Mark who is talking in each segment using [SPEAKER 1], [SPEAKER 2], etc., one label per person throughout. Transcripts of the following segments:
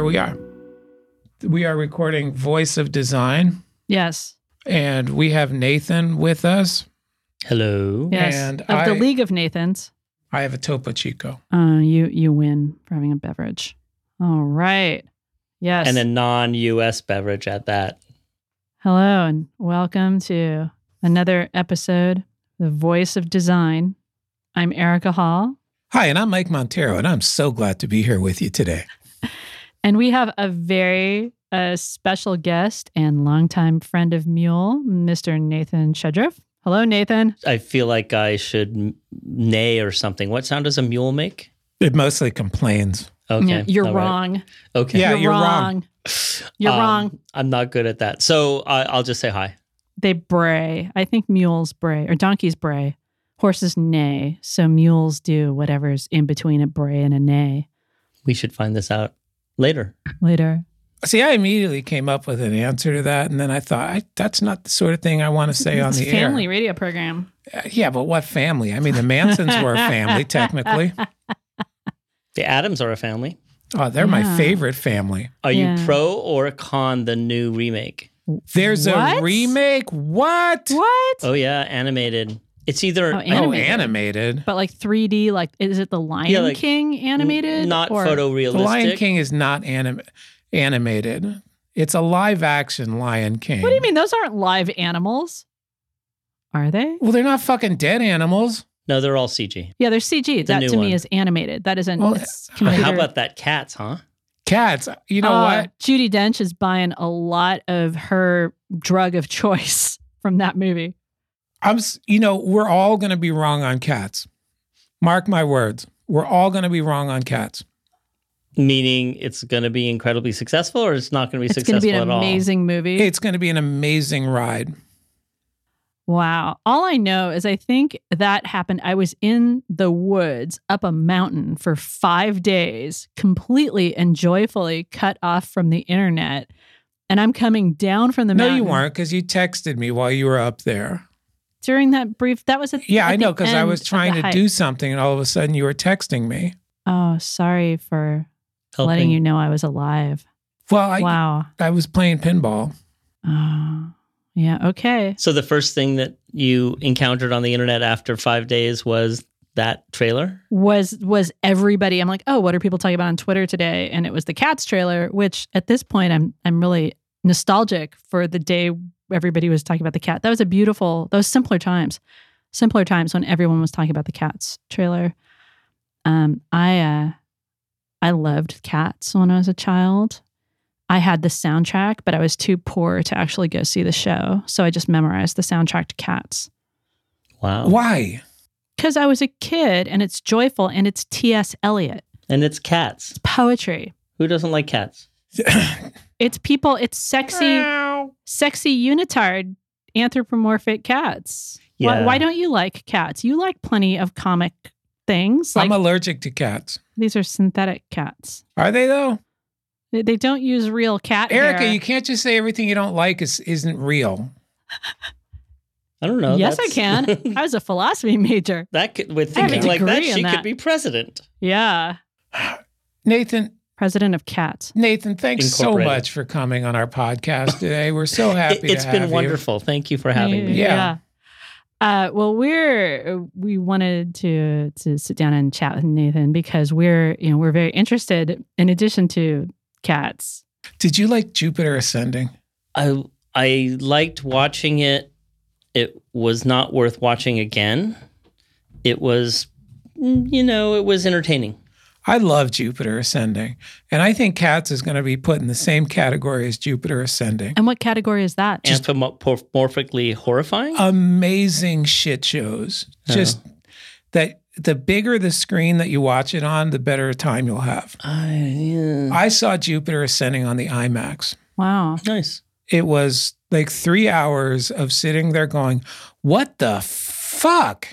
[SPEAKER 1] So here we are. We are recording Voice of Design,
[SPEAKER 2] Yes.
[SPEAKER 1] and we have Nathan with us.
[SPEAKER 3] Hello.
[SPEAKER 2] Yes.
[SPEAKER 1] And
[SPEAKER 2] of the League of Nathans.
[SPEAKER 1] I have a Topo Chico.
[SPEAKER 2] Uh, you you win for having a beverage. All right. Yes.
[SPEAKER 3] And a non US beverage at that.
[SPEAKER 2] Hello and welcome to another episode, The Voice of Design. I'm Erika Hall,
[SPEAKER 1] Hi, and I'm Mike Monteiro, and I'm so glad to be here with you today.
[SPEAKER 2] and we have a very uh, special guest and longtime friend of Mule, Mr. Nathan Shedroff. Hello, Nathan.
[SPEAKER 3] I feel like I should m- neigh or something. What sound does a mule make?
[SPEAKER 1] It mostly complains.
[SPEAKER 3] Okay.
[SPEAKER 2] Yeah, you're
[SPEAKER 3] all right.
[SPEAKER 2] wrong.
[SPEAKER 3] Okay.
[SPEAKER 1] Yeah, you're wrong.
[SPEAKER 2] You're
[SPEAKER 3] Um,
[SPEAKER 2] wrong.
[SPEAKER 3] I'm not good at that. So I, I'll just say hi.
[SPEAKER 2] they bray. I think mules bray or donkeys bray. Horses neigh. So mules do whatever's in between a bray and a neigh.
[SPEAKER 3] We should find this out later.
[SPEAKER 2] Later.
[SPEAKER 1] See, I immediately came up with an answer to that, and then I thought, I, that's not the sort of thing I want to say on the
[SPEAKER 2] a family
[SPEAKER 1] air.
[SPEAKER 2] radio program.
[SPEAKER 1] Uh, Yeah, but what family? I mean, the Mansons were a family, technically.
[SPEAKER 3] The Addams are a family.
[SPEAKER 1] Oh, they're my favorite family.
[SPEAKER 3] Are
[SPEAKER 2] Yeah.
[SPEAKER 3] you pro or con the new remake?
[SPEAKER 1] There's a remake. What?
[SPEAKER 2] What?
[SPEAKER 3] Oh yeah, animated. It's either
[SPEAKER 2] Oh,
[SPEAKER 1] Oh,
[SPEAKER 2] Animated.
[SPEAKER 1] animated.
[SPEAKER 2] But like 3D, like is it the Lion
[SPEAKER 3] Yeah, like,
[SPEAKER 2] King animated?
[SPEAKER 3] not
[SPEAKER 2] or-
[SPEAKER 3] photorealistic.
[SPEAKER 1] The Lion King is not anim- animated. It's a live action Lion King.
[SPEAKER 2] What do you mean? Those aren't live animals. Are they?
[SPEAKER 1] Well, they're not fucking dead animals.
[SPEAKER 3] No, they're all CG.
[SPEAKER 2] Yeah, they're CG. that to
[SPEAKER 3] one.
[SPEAKER 2] me is animated. That isn't.
[SPEAKER 1] Well,
[SPEAKER 2] computer.
[SPEAKER 3] how about that cats, huh?
[SPEAKER 1] Cats. You know
[SPEAKER 2] Uh,
[SPEAKER 1] what?
[SPEAKER 2] Judi Dench is buying a lot of her drug of choice from that movie.
[SPEAKER 1] I'm. You know, we're all going to be wrong on cats. Mark my words. We're all going to be wrong on cats.
[SPEAKER 3] Meaning it's going to be incredibly successful, or it's not going to be
[SPEAKER 2] It's going
[SPEAKER 3] successful
[SPEAKER 2] to be an
[SPEAKER 3] at all.
[SPEAKER 2] amazing movie.
[SPEAKER 1] It's going to be an amazing ride.
[SPEAKER 2] Wow. All I know is I think that happened. I was in the woods up a mountain for five days, completely and joyfully cut off from the internet. And I'm coming down from the
[SPEAKER 1] No,
[SPEAKER 2] mountain.
[SPEAKER 1] No, you weren't because you texted me while you were up there.
[SPEAKER 2] During that brief, that was at
[SPEAKER 1] Yeah, I know because I was trying to
[SPEAKER 2] hike.
[SPEAKER 1] do something, and all of a sudden you were texting me.
[SPEAKER 2] Oh, sorry for
[SPEAKER 3] Helping.
[SPEAKER 2] letting you know I was alive.
[SPEAKER 1] Well, I
[SPEAKER 2] wow.
[SPEAKER 1] I was playing pinball.
[SPEAKER 2] Oh, yeah. Okay.
[SPEAKER 3] So the first thing that you encountered on the internet after five days was that trailer.
[SPEAKER 2] was was everybody i'm like oh what are people talking about on twitter today and it was the cats trailer which at this point i'm i'm really nostalgic for the day everybody was talking about the cat that was a beautiful those simpler times simpler times when everyone was talking about the cats trailer um i uh i loved cats when i was a child i had the soundtrack but i was too poor to actually go see the show so i just memorized the soundtrack to cats
[SPEAKER 3] Wow.
[SPEAKER 1] Why?
[SPEAKER 2] because i was a kid and it's joyful and it's ts eliot
[SPEAKER 3] And it's cats.
[SPEAKER 2] poetry.
[SPEAKER 3] Who doesn't like cats?
[SPEAKER 2] It's people, it's sexy, sexy unitard anthropomorphic cats. Why,
[SPEAKER 3] Yeah.
[SPEAKER 2] why don't you like cats? You like plenty of comic things. Like
[SPEAKER 1] I'm allergic to cats.
[SPEAKER 2] these are synthetic cats.
[SPEAKER 1] Are they though?
[SPEAKER 2] They, they don't use real cat
[SPEAKER 1] Erika,
[SPEAKER 2] hair.
[SPEAKER 1] you can't just say everything you don't like is isn't real.
[SPEAKER 3] I don't know.
[SPEAKER 2] yes, I can. I was a philosophy major.
[SPEAKER 3] that could, with
[SPEAKER 2] I
[SPEAKER 3] thinking like that,
[SPEAKER 2] degree in
[SPEAKER 3] she
[SPEAKER 2] that.
[SPEAKER 3] could be president.
[SPEAKER 2] Yeah.
[SPEAKER 1] Nathan,
[SPEAKER 2] President of cats.
[SPEAKER 1] Nathan, thanks so much for coming on our podcast today. We're so happy.
[SPEAKER 3] It, has
[SPEAKER 1] to
[SPEAKER 3] been
[SPEAKER 1] have you.
[SPEAKER 3] wonderful. Thank you for having me.
[SPEAKER 1] Yeah.
[SPEAKER 2] Uh, well, we're we wanted to to sit down and chat with Nathan because we're you know we're very interested. In addition to cats,
[SPEAKER 1] Did you like Jupiter Ascending?
[SPEAKER 3] I I liked watching it. It was not worth watching again. It was, mm, you know, it was entertaining.
[SPEAKER 1] I love Jupiter Ascending, and I think Cats is going to be put in the same category as Jupiter Ascending.
[SPEAKER 2] and what category is that?
[SPEAKER 3] Just Anthropomorphically horrifying.
[SPEAKER 1] Amazing shit shows.
[SPEAKER 3] Yeah.
[SPEAKER 1] Just that the bigger the screen that you watch it on, the better time you'll have.
[SPEAKER 3] I, yeah.
[SPEAKER 1] I saw Jupiter Ascending on the IMAX.
[SPEAKER 2] Wow.
[SPEAKER 3] nice.
[SPEAKER 1] It was like three hours of sitting there going, "What the fuck?"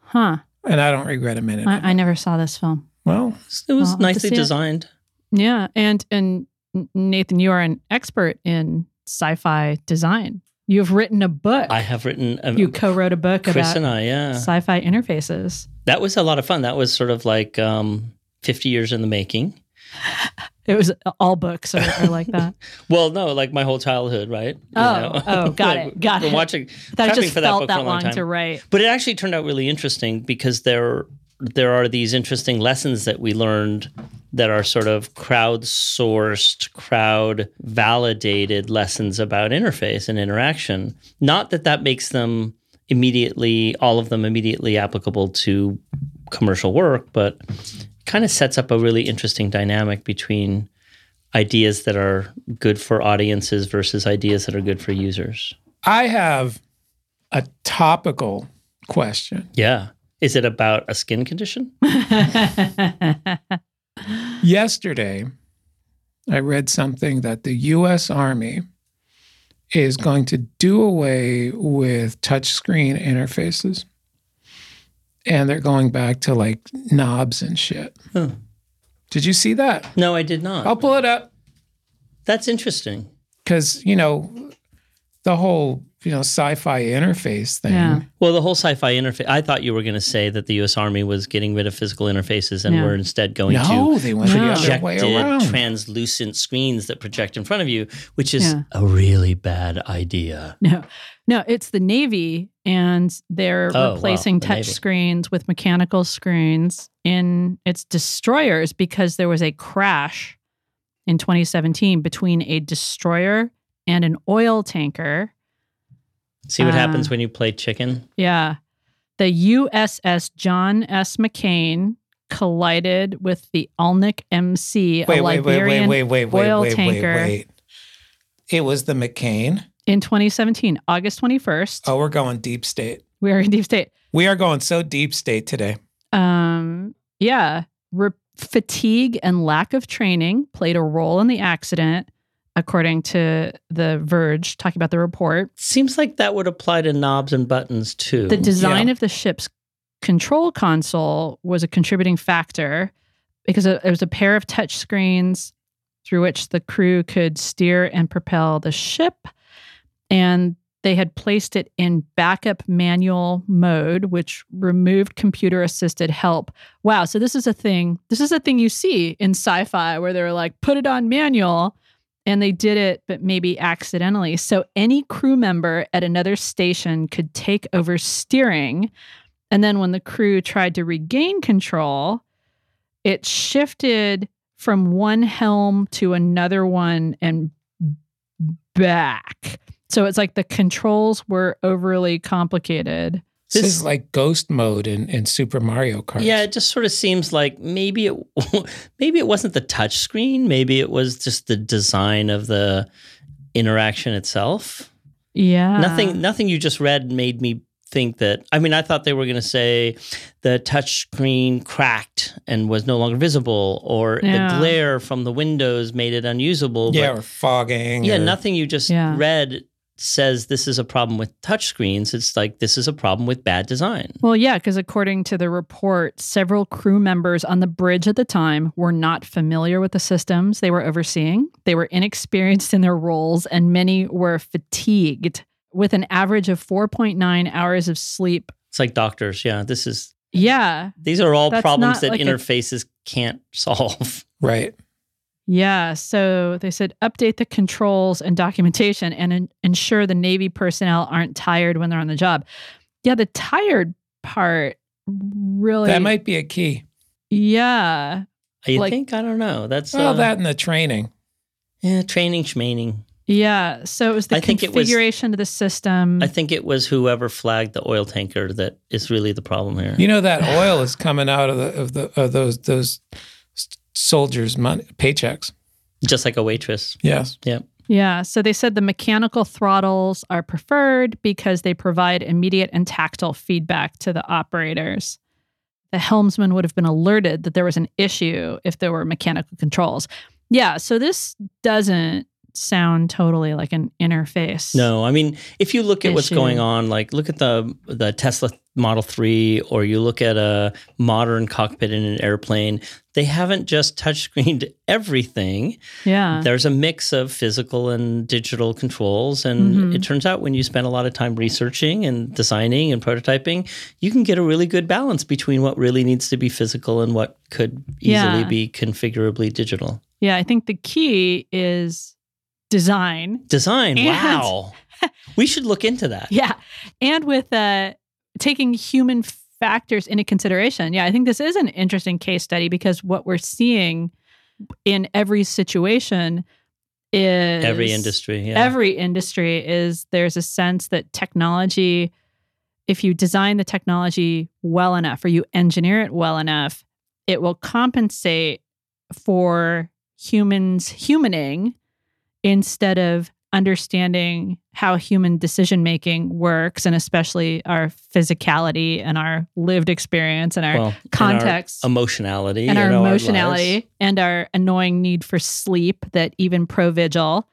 [SPEAKER 2] Huh.
[SPEAKER 1] And I don't regret a minute.
[SPEAKER 2] I, I never saw this film.
[SPEAKER 1] Well,
[SPEAKER 3] It was
[SPEAKER 2] I'll
[SPEAKER 3] nicely
[SPEAKER 2] see it.
[SPEAKER 3] designed.
[SPEAKER 2] Yeah. And and Nathan, you are an expert in sci-fi design. You have written a book.
[SPEAKER 3] I have written. A,
[SPEAKER 2] you co-wrote a book
[SPEAKER 3] Chris
[SPEAKER 2] about
[SPEAKER 3] and I, yeah,
[SPEAKER 2] sci-fi interfaces.
[SPEAKER 3] that was a lot of fun. That was sort of like um, fifty years in the making,
[SPEAKER 2] It was all books are, are like that.
[SPEAKER 3] Well, no, like my whole childhood, right? You
[SPEAKER 2] Oh,
[SPEAKER 3] know?
[SPEAKER 2] oh, got it, got
[SPEAKER 3] been
[SPEAKER 2] it.
[SPEAKER 3] Watching,
[SPEAKER 2] That just
[SPEAKER 3] for that
[SPEAKER 2] felt
[SPEAKER 3] book
[SPEAKER 2] that,
[SPEAKER 3] for a long
[SPEAKER 2] long
[SPEAKER 3] time.
[SPEAKER 2] to write.
[SPEAKER 3] But it actually turned out really interesting because there there are these interesting lessons that we learned that are sort of crowdsourced, crowd validated lessons about interface and interaction. Not that that makes them immediately all of them immediately applicable to commercial work, but kind of sets up a really interesting dynamic between ideas that are good for audiences versus ideas that are good for users.
[SPEAKER 1] I have a topical question.
[SPEAKER 3] Yeah. Is it about a skin condition?
[SPEAKER 1] Yesterday, I read something that the US Army is going to do away with touchscreen interfaces. And they're going back to like knobs and shit.
[SPEAKER 3] Huh.
[SPEAKER 1] Did you see that?
[SPEAKER 3] No, I did not.
[SPEAKER 1] I'll pull it up
[SPEAKER 3] That's interesting.
[SPEAKER 1] because, you know, the whole, you know, sci fi interface thing.
[SPEAKER 2] Yeah.
[SPEAKER 3] Well, the whole sci-fi interface. I thought you were going to say that the U.S. Army was getting rid of physical interfaces and
[SPEAKER 2] Yeah.
[SPEAKER 3] were instead going
[SPEAKER 1] No,
[SPEAKER 3] to
[SPEAKER 1] they went
[SPEAKER 2] No.
[SPEAKER 1] the other way
[SPEAKER 3] projected, translucent screens that project in front of you, which is
[SPEAKER 2] Yeah.
[SPEAKER 3] a really bad idea.
[SPEAKER 2] No, no, it's the Navy, and they're
[SPEAKER 3] Oh, wow,
[SPEAKER 2] replacing
[SPEAKER 3] the
[SPEAKER 2] touch
[SPEAKER 3] Navy.
[SPEAKER 2] screens with mechanical screens in its destroyers because there was a crash in 2017 between a destroyer and an oil tanker.
[SPEAKER 3] See what
[SPEAKER 2] Uh,
[SPEAKER 3] happens when you play chicken?
[SPEAKER 2] Yeah. The USS John S. McCain collided with the Alnic MC, a
[SPEAKER 1] Wait, wait, wait,
[SPEAKER 2] Liberian
[SPEAKER 1] wait, wait, wait,
[SPEAKER 2] oil
[SPEAKER 1] wait, wait,
[SPEAKER 2] tanker
[SPEAKER 1] wait. It was the McCain.
[SPEAKER 2] in 2017, August 21st.
[SPEAKER 1] Oh, we're going deep state.
[SPEAKER 2] We are in deep state.
[SPEAKER 1] We are going so deep state today.
[SPEAKER 2] Um, yeah, Re- fatigue and lack of training played a role in the accident, according to The Verge, talking about the report.
[SPEAKER 3] Seems like that would apply to knobs and buttons too.
[SPEAKER 2] The design
[SPEAKER 1] Yeah.
[SPEAKER 2] of the ship's control console was a contributing factor because it it was a pair of touch screens through which the crew could steer and propel the ship. And they had placed it in backup manual mode, which removed computer assisted help. Wow. So this is a thing. This is a thing you see in sci-fi where they're like, put it on manual. And they did it, but maybe accidentally. So any crew member at another station could take over steering. And then when the crew tried to regain control, it shifted from one helm to another one and back. So it's like the controls were overly complicated.
[SPEAKER 1] This,
[SPEAKER 3] This-
[SPEAKER 1] is like ghost mode in, in Super Mario Kart.
[SPEAKER 3] Yeah, it just sort of seems like maybe it maybe it wasn't the touch screen, maybe it was just the design of the interaction itself.
[SPEAKER 2] Yeah.
[SPEAKER 3] nothing nothing you just read made me think that I mean I thought they were going to say the touch screen cracked and was no longer visible or
[SPEAKER 2] Yeah.
[SPEAKER 3] the glare from the windows made it unusable
[SPEAKER 1] Yeah,
[SPEAKER 3] but
[SPEAKER 1] or fogging.
[SPEAKER 3] yeah
[SPEAKER 1] or-
[SPEAKER 3] nothing you just
[SPEAKER 2] Yeah.
[SPEAKER 3] read says this is a problem with touch screens it's like this is a problem with bad design
[SPEAKER 2] Well, yeah, because according to the report, several crew members on the bridge at the time were not familiar with the systems they were overseeing. They were inexperienced in their roles, and many were fatigued with an average of 4.9 hours of sleep.
[SPEAKER 3] it's like doctors yeah this is
[SPEAKER 2] Yeah.
[SPEAKER 3] these are all problems that
[SPEAKER 2] like a-
[SPEAKER 3] interfaces can't solve
[SPEAKER 1] Right.
[SPEAKER 2] Yeah. So they said update the controls and documentation and en- ensure the Navy personnel aren't tired when they're on the job. Yeah. The tired part really.
[SPEAKER 1] That might be a key.
[SPEAKER 2] Yeah.
[SPEAKER 3] you
[SPEAKER 2] Like-
[SPEAKER 3] think i don't know that's
[SPEAKER 1] Well,
[SPEAKER 3] uh,
[SPEAKER 1] that and the training.
[SPEAKER 3] yeah training schmaining
[SPEAKER 2] Yeah. So it was the
[SPEAKER 3] I think it was-
[SPEAKER 2] configuration of the system.
[SPEAKER 3] I think it was whoever flagged the oil tanker that is really the problem here.
[SPEAKER 1] You know that oil is coming out of the of the of those those s- soldiers' money paychecks.
[SPEAKER 3] Just like a waitress.
[SPEAKER 1] Yes. Yep.
[SPEAKER 2] Yeah. So they said the mechanical throttles are preferred because they provide immediate and tactile feedback to the operators. The helmsman would have been alerted that there was an issue if there were mechanical controls. Yeah. So this doesn't sound totally like an interface.
[SPEAKER 3] No, I mean, if you look at what's going on, like look at the the Tesla Model 3 or you look at a modern cockpit in an airplane, they haven't just touchscreened everything.
[SPEAKER 2] Yeah.
[SPEAKER 3] There's a mix of physical and digital controls. And
[SPEAKER 2] Mhm.
[SPEAKER 3] it turns out when you spend a lot of time researching and designing and prototyping, you can get a really good balance between what really needs to be physical and what could easily
[SPEAKER 2] Yeah.
[SPEAKER 3] be configurably digital.
[SPEAKER 2] Yeah, I think the key is design.
[SPEAKER 3] Design.
[SPEAKER 2] And-
[SPEAKER 3] wow. we should look into that.
[SPEAKER 2] Yeah. And with uh, taking human factors into consideration. Yeah, I think this is an interesting case study because what we're seeing in every situation is
[SPEAKER 3] Every industry. Yeah.
[SPEAKER 2] every industry is there's a sense that technology if you design the technology well enough or you engineer it well enough it will compensate for humans humaning instead of understanding how human decision making works and especially our physicality and our lived experience and our
[SPEAKER 3] well, and our
[SPEAKER 2] context
[SPEAKER 3] emotionality.
[SPEAKER 2] and our emotionality
[SPEAKER 3] lives.
[SPEAKER 2] and our annoying need for sleep that even Provigil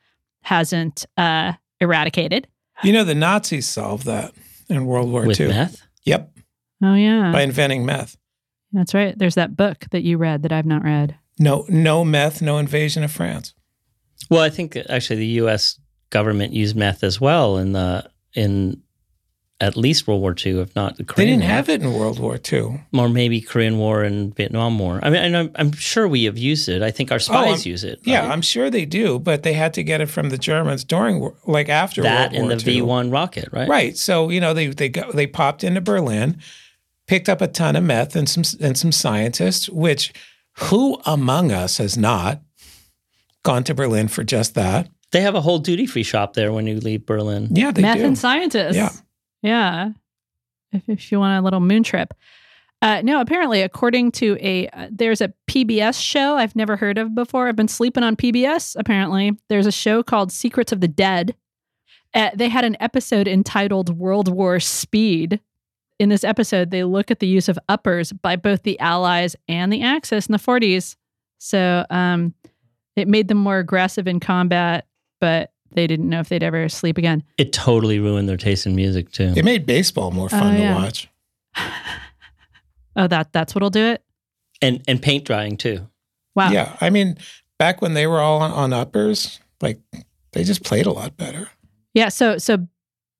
[SPEAKER 2] hasn't uh, eradicated.
[SPEAKER 1] You know, the Nazis solved that in World War
[SPEAKER 3] with
[SPEAKER 1] II.
[SPEAKER 3] meth.
[SPEAKER 1] Yep,
[SPEAKER 2] Oh yeah,
[SPEAKER 1] by inventing meth.
[SPEAKER 2] that's right. There's that book that you read that I've not read.
[SPEAKER 1] No, no meth, no invasion of France.
[SPEAKER 3] Well, I think actually the U.S. government used meth as well in the in at least World War II, if not the Korean.
[SPEAKER 1] They didn't
[SPEAKER 3] War.
[SPEAKER 1] have it in World War II.
[SPEAKER 3] or maybe Korean War and Vietnam War. I mean, and I'm, I'm sure we have used it. I think our oh, spies
[SPEAKER 1] I'm-
[SPEAKER 3] use it.
[SPEAKER 1] Yeah,
[SPEAKER 3] right?
[SPEAKER 1] I'm sure they do, but they had to get it from the Germans during, like after
[SPEAKER 3] that
[SPEAKER 1] World
[SPEAKER 3] and
[SPEAKER 1] War
[SPEAKER 3] the V1 rocket, right?
[SPEAKER 1] Right. So you know they they go, they popped into Berlin, picked up a ton of meth and some and some scientists. Which who among us has not gone to Berlin for just that?
[SPEAKER 3] They have a whole duty free shop there when you leave Berlin.
[SPEAKER 1] Yeah, they do.
[SPEAKER 2] Math
[SPEAKER 1] do.
[SPEAKER 2] and scientists.
[SPEAKER 1] Yeah.
[SPEAKER 2] yeah. If, if you want a little moon trip. Uh, no, apparently, according to a uh, there's a PBS show I've never heard of before. I've been sleeping on PBS. Apparently, there's a show called Secrets of the Dead. Uh, they had an episode entitled World War Speed. In this episode, they look at the use of uppers by both the Allies and the Axis in the 40s. So um, it made them more aggressive in combat, but they didn't know if they'd ever sleep again.
[SPEAKER 3] It totally ruined their taste in music too.
[SPEAKER 1] It made baseball more fun
[SPEAKER 2] Oh, yeah.
[SPEAKER 1] to watch.
[SPEAKER 2] Oh, that that's what'll do it.
[SPEAKER 3] And and paint drying too.
[SPEAKER 2] Wow.
[SPEAKER 1] Yeah, I mean, back when they were all on, on uppers, like they just played a lot better.
[SPEAKER 2] Yeah. So so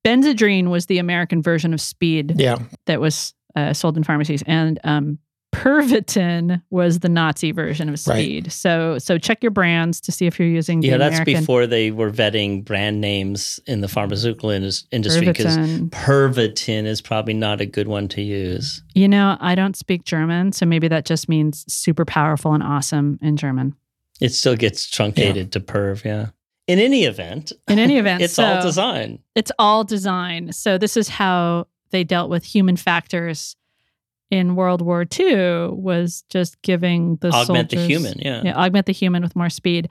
[SPEAKER 2] Benzedrine was the American version of speed
[SPEAKER 1] Yeah,
[SPEAKER 2] that was uh, sold in pharmacies, and um, Pervitin was the Nazi version of
[SPEAKER 1] Right.
[SPEAKER 2] speed. So so check your brands to see if you're using the
[SPEAKER 3] Yeah, that's
[SPEAKER 2] American
[SPEAKER 3] before they were vetting brand names in the pharmaceutical indus- industry because
[SPEAKER 2] Pervitin.
[SPEAKER 3] Pervitin is probably not a good one to use.
[SPEAKER 2] You know, I don't speak German, so maybe that just means super powerful and awesome in German.
[SPEAKER 3] It still gets truncated to perv, yeah. In any event,
[SPEAKER 2] In any event,
[SPEAKER 3] it's all design.
[SPEAKER 2] it's all design. So this is how they dealt with human factors in World War II was just giving the
[SPEAKER 3] Augment the human, yeah.
[SPEAKER 2] yeah, augment the human with more speed.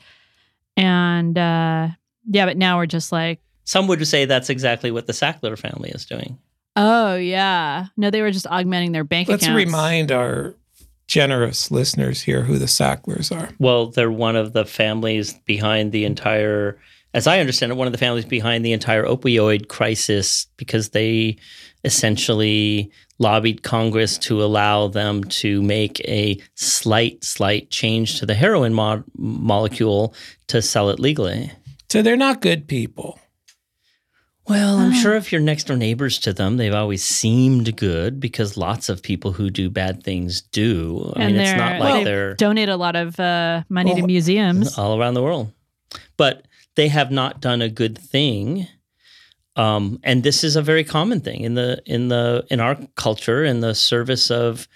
[SPEAKER 2] And uh, yeah, but now we're just like,
[SPEAKER 3] Some would say that's exactly what the Sackler family is doing.
[SPEAKER 2] oh yeah, no, they were just augmenting their bank
[SPEAKER 1] let's
[SPEAKER 2] accounts.
[SPEAKER 1] remind our generous listeners here who the Sacklers are.
[SPEAKER 3] Well, they're one of the families behind the entire, as I understand it, one of the families behind the entire opioid crisis because they essentially lobbied Congress to allow them to make a slight, slight change to the heroin mo- molecule to sell it legally.
[SPEAKER 1] So they're not good people.
[SPEAKER 3] Well, I'm
[SPEAKER 2] Oh.
[SPEAKER 3] sure if you're next door neighbors to them, they've always seemed good because lots of people who do bad things do. I
[SPEAKER 2] And
[SPEAKER 3] mean, it's not like
[SPEAKER 2] they
[SPEAKER 3] they're
[SPEAKER 2] Donate a lot of uh, money to museums.
[SPEAKER 3] all around the world. But they have not done a good thing. Um, and this is a very common thing in the in the in our culture in the service of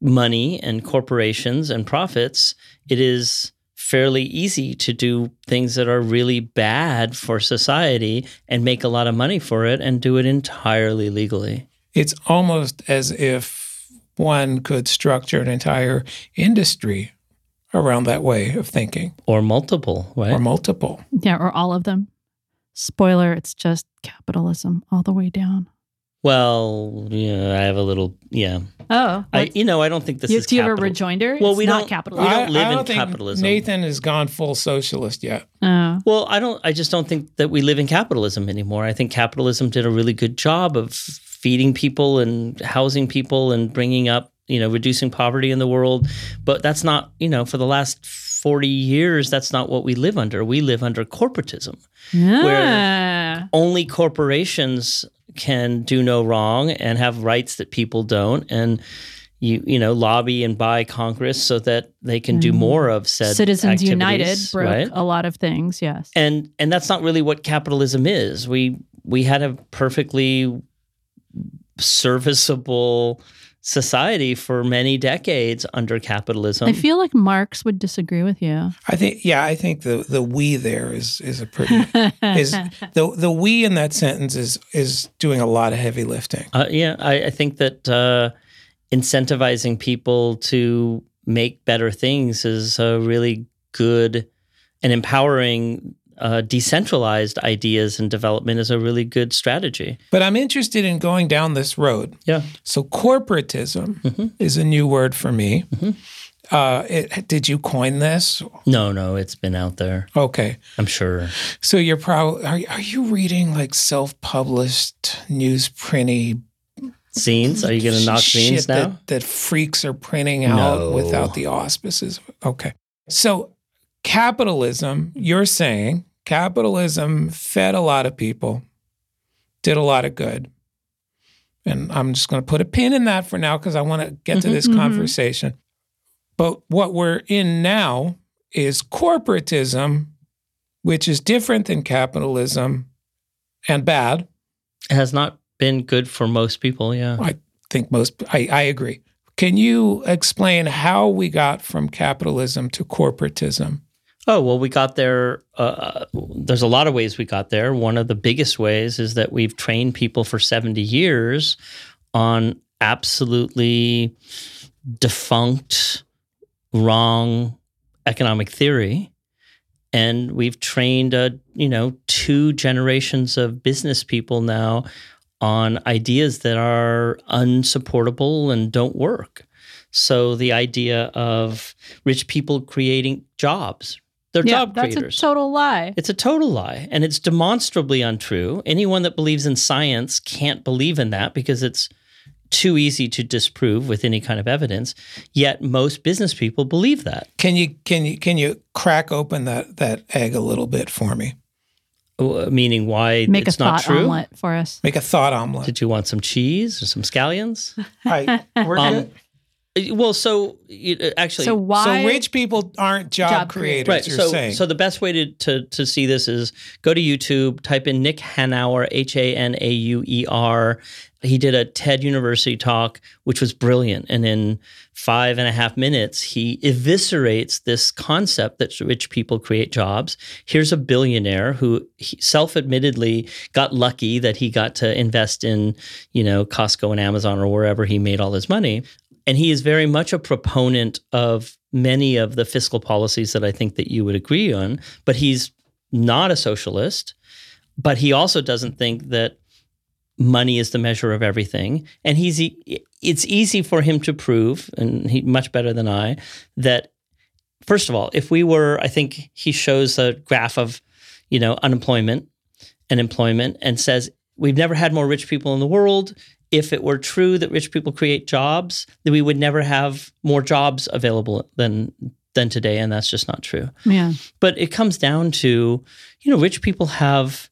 [SPEAKER 3] money and corporations and profits. It is fairly easy to do things that are really bad for society and make a lot of money for it and do it entirely legally.
[SPEAKER 1] It's almost as if one could structure an entire industry around that way of thinking
[SPEAKER 3] Or multiple, right?
[SPEAKER 1] or multiple.
[SPEAKER 2] Yeah, or all of them. Spoiler, it's just capitalism all the way down.
[SPEAKER 3] well, yeah, I have a little yeah.
[SPEAKER 2] Oh,
[SPEAKER 3] I you know, I don't think this
[SPEAKER 2] you,
[SPEAKER 3] is
[SPEAKER 2] do you have a
[SPEAKER 3] capital-
[SPEAKER 2] rejoinder?
[SPEAKER 3] Well,
[SPEAKER 2] it's
[SPEAKER 3] we
[SPEAKER 2] not
[SPEAKER 3] don't-
[SPEAKER 2] capitalism.
[SPEAKER 3] We don't live
[SPEAKER 1] I, I
[SPEAKER 3] in
[SPEAKER 1] don't think
[SPEAKER 3] capitalism.
[SPEAKER 1] Nathan has gone full socialist yet.
[SPEAKER 2] oh.
[SPEAKER 3] Well, I don't. I just don't think that we live in capitalism anymore. I think capitalism did a really good job of feeding people and housing people and bringing up, you know, reducing poverty in the world. But that's not, you know, for the last forty years, that's not what we live under. We live under corporatism.
[SPEAKER 2] Yeah.
[SPEAKER 3] Only corporations can do no wrong and have rights that people don't. And you you know lobby and buy Congress so that they can do
[SPEAKER 2] Mhm.
[SPEAKER 3] more of said
[SPEAKER 2] Citizens United broke
[SPEAKER 3] right?
[SPEAKER 2] a lot of things. Yes.
[SPEAKER 3] and and that's not really what capitalism is. We we had a perfectly serviceable society for many decades under capitalism.
[SPEAKER 2] I feel like Marx would disagree with you.
[SPEAKER 1] I think yeah, I think the the we there is is a pretty is the the we in that sentence is is doing a lot of heavy lifting.
[SPEAKER 3] Uh, yeah, I, I think that uh, incentivizing people to make better things is a really good and empowering uh, decentralized ideas and development is a really good strategy.
[SPEAKER 1] But I'm interested in going down this road.
[SPEAKER 3] Yeah.
[SPEAKER 1] So corporatism
[SPEAKER 3] Mhm.
[SPEAKER 1] is a new word for me.
[SPEAKER 3] Mhm.
[SPEAKER 1] Uh, it, did you coin this?
[SPEAKER 3] No, no, it's been out there.
[SPEAKER 1] Okay.
[SPEAKER 3] I'm sure.
[SPEAKER 1] So you're probably are, are you reading like self-published newsprinty
[SPEAKER 3] zines? Are you going to knock scenes now?
[SPEAKER 1] That, that freaks are printing out
[SPEAKER 3] No.
[SPEAKER 1] without the auspices? Okay. So capitalism, you're saying capitalism fed a lot of people, did a lot of good. And I'm just going to put a pin in that for now because I want to get to
[SPEAKER 3] Mhm,
[SPEAKER 1] this
[SPEAKER 2] mhm.
[SPEAKER 1] conversation. But what we're in now is corporatism, which is different than capitalism and bad.
[SPEAKER 3] It has not been good for most people. Yeah.
[SPEAKER 1] I think most, I, I agree. Can you explain how we got from capitalism to corporatism?
[SPEAKER 3] Oh, well, we got there. Uh, there's a lot of ways we got there. One of the biggest ways is that we've trained people for 70 years on absolutely defunct, wrong economic theory. And we've trained, uh, you know, two generations of business people now on ideas that are unsupportable and don't work. So the idea of rich people creating jobs, they're
[SPEAKER 2] yeah,
[SPEAKER 3] job
[SPEAKER 2] that's a total lie.
[SPEAKER 3] It's a total lie and it's demonstrably untrue. Anyone that believes in science can't believe in that because it's too easy to disprove with any kind of evidence. Yet most business people believe that.
[SPEAKER 1] Can you can you can you crack open that that egg a little bit for me?
[SPEAKER 3] Uh, Meaning why
[SPEAKER 2] Make
[SPEAKER 3] it's
[SPEAKER 2] a
[SPEAKER 3] not
[SPEAKER 2] thought
[SPEAKER 3] true.
[SPEAKER 2] omelet for us.
[SPEAKER 1] Make a thought omelet.
[SPEAKER 3] Did you want some cheese or some scallions?
[SPEAKER 1] I, we're
[SPEAKER 3] Um,
[SPEAKER 1] good.
[SPEAKER 3] Uh, well, so you- uh, actually,
[SPEAKER 2] So why?
[SPEAKER 1] so rich people aren't job,
[SPEAKER 2] Job
[SPEAKER 1] creators.
[SPEAKER 3] right.
[SPEAKER 1] You're
[SPEAKER 3] So,
[SPEAKER 1] saying.
[SPEAKER 3] so the best way to, to to see this is go to YouTube, type in Nick Hanauer, H A N A U E R. He did a TED University talk, which was brilliant, and in five and a half minutes, he eviscerates this concept that rich people create jobs. Here's a billionaire who self-admittedly got lucky that he got to invest in, you know, Costco and Amazon or wherever he made all his money and he is very much a proponent of many of the fiscal policies that I think that you would agree on, but he's not a socialist, but he also doesn't think that money is the measure of everything. And he's it's easy for him to prove and he much better than I that first of all if we were I think he shows a graph of you know unemployment and employment and says we've never had more rich people in the world if it were true that rich people create jobs, then we would never have more jobs available than than today, and that's just not true.
[SPEAKER 2] Yeah.
[SPEAKER 3] But it comes down to, you know, rich people have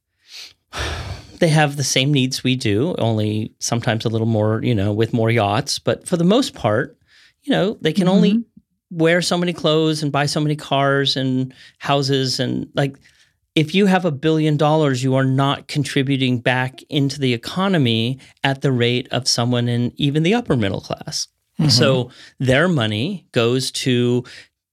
[SPEAKER 3] they have the same needs we do, only sometimes a little more, you know, with more yachts. But for the most part, you know, they can only mm-hmm. wear so many clothes and buy so many cars and houses and like if you have a billion dollars, you are not contributing back into the economy at the rate of someone in even the upper middle class. Mm-hmm. So their money goes to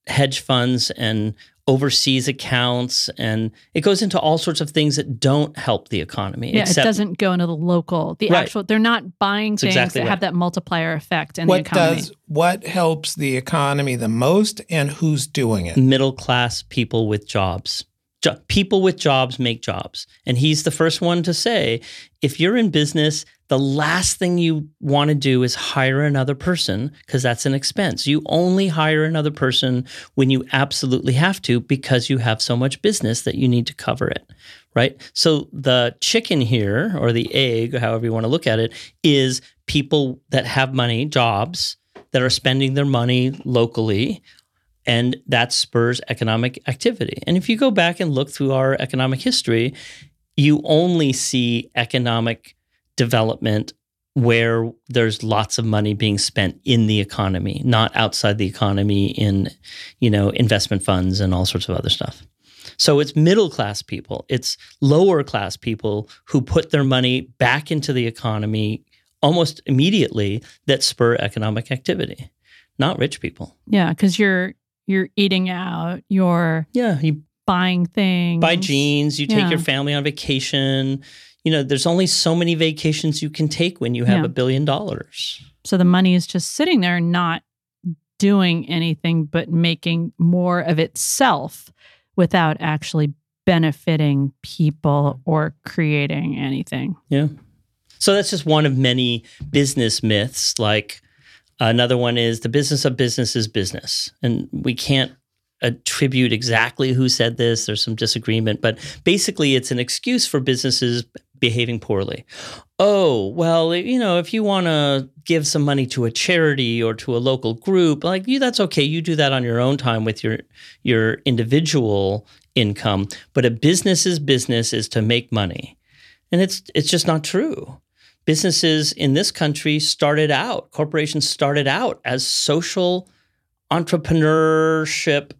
[SPEAKER 3] hedge funds and overseas accounts, and it goes into all sorts of things that don't help the economy.
[SPEAKER 2] Yeah,
[SPEAKER 3] except
[SPEAKER 2] it doesn't go into the local, the
[SPEAKER 3] Right.
[SPEAKER 2] actual. They're not buying
[SPEAKER 3] That's
[SPEAKER 2] things
[SPEAKER 3] exactly
[SPEAKER 2] that
[SPEAKER 3] right.
[SPEAKER 2] have that multiplier effect in the
[SPEAKER 1] what
[SPEAKER 2] economy.
[SPEAKER 1] does what helps the economy the most, and who's doing it?
[SPEAKER 3] middle class people with jobs. Jo- people with jobs make jobs. And he's the first one to say if you're in business, the last thing you want to do is hire another person because that's an expense. You only hire another person when you absolutely have to because you have so much business that you need to cover it. Right. So the chicken here, or the egg, however you want to look at it, is people that have money, jobs, that are spending their money locally and that spurs economic activity. And if you go back and look through our economic history, you only see economic development where there's lots of money being spent in the economy, not outside the economy in, you know, investment funds and all sorts of other stuff. So it's middle class people, it's lower class people who put their money back into the economy almost immediately that spur economic activity, not rich people.
[SPEAKER 2] Yeah, because you're you're eating out, you're
[SPEAKER 3] Yeah, you
[SPEAKER 2] buying things.
[SPEAKER 3] buy jeans, you take
[SPEAKER 2] Yeah.
[SPEAKER 3] your family on vacation. You know, there's only so many vacations you can take when you have
[SPEAKER 2] Yeah.
[SPEAKER 3] a billion dollars.
[SPEAKER 2] So the money is just sitting there, not doing anything but making more of itself without actually benefiting people or creating anything.
[SPEAKER 3] Yeah. So that's just one of many business myths. Like another one is the business of business is business. And we can't attribute exactly who said this. There's some disagreement, but basically it's an excuse for businesses behaving poorly. Oh, well, you know, if you want to give some money to a charity or to a local group, like you that's okay. You do that on your own time with your your individual income, but a business's business is to make money. And it's it's just not true. Businesses in this country started out, corporations started out as social entrepreneurship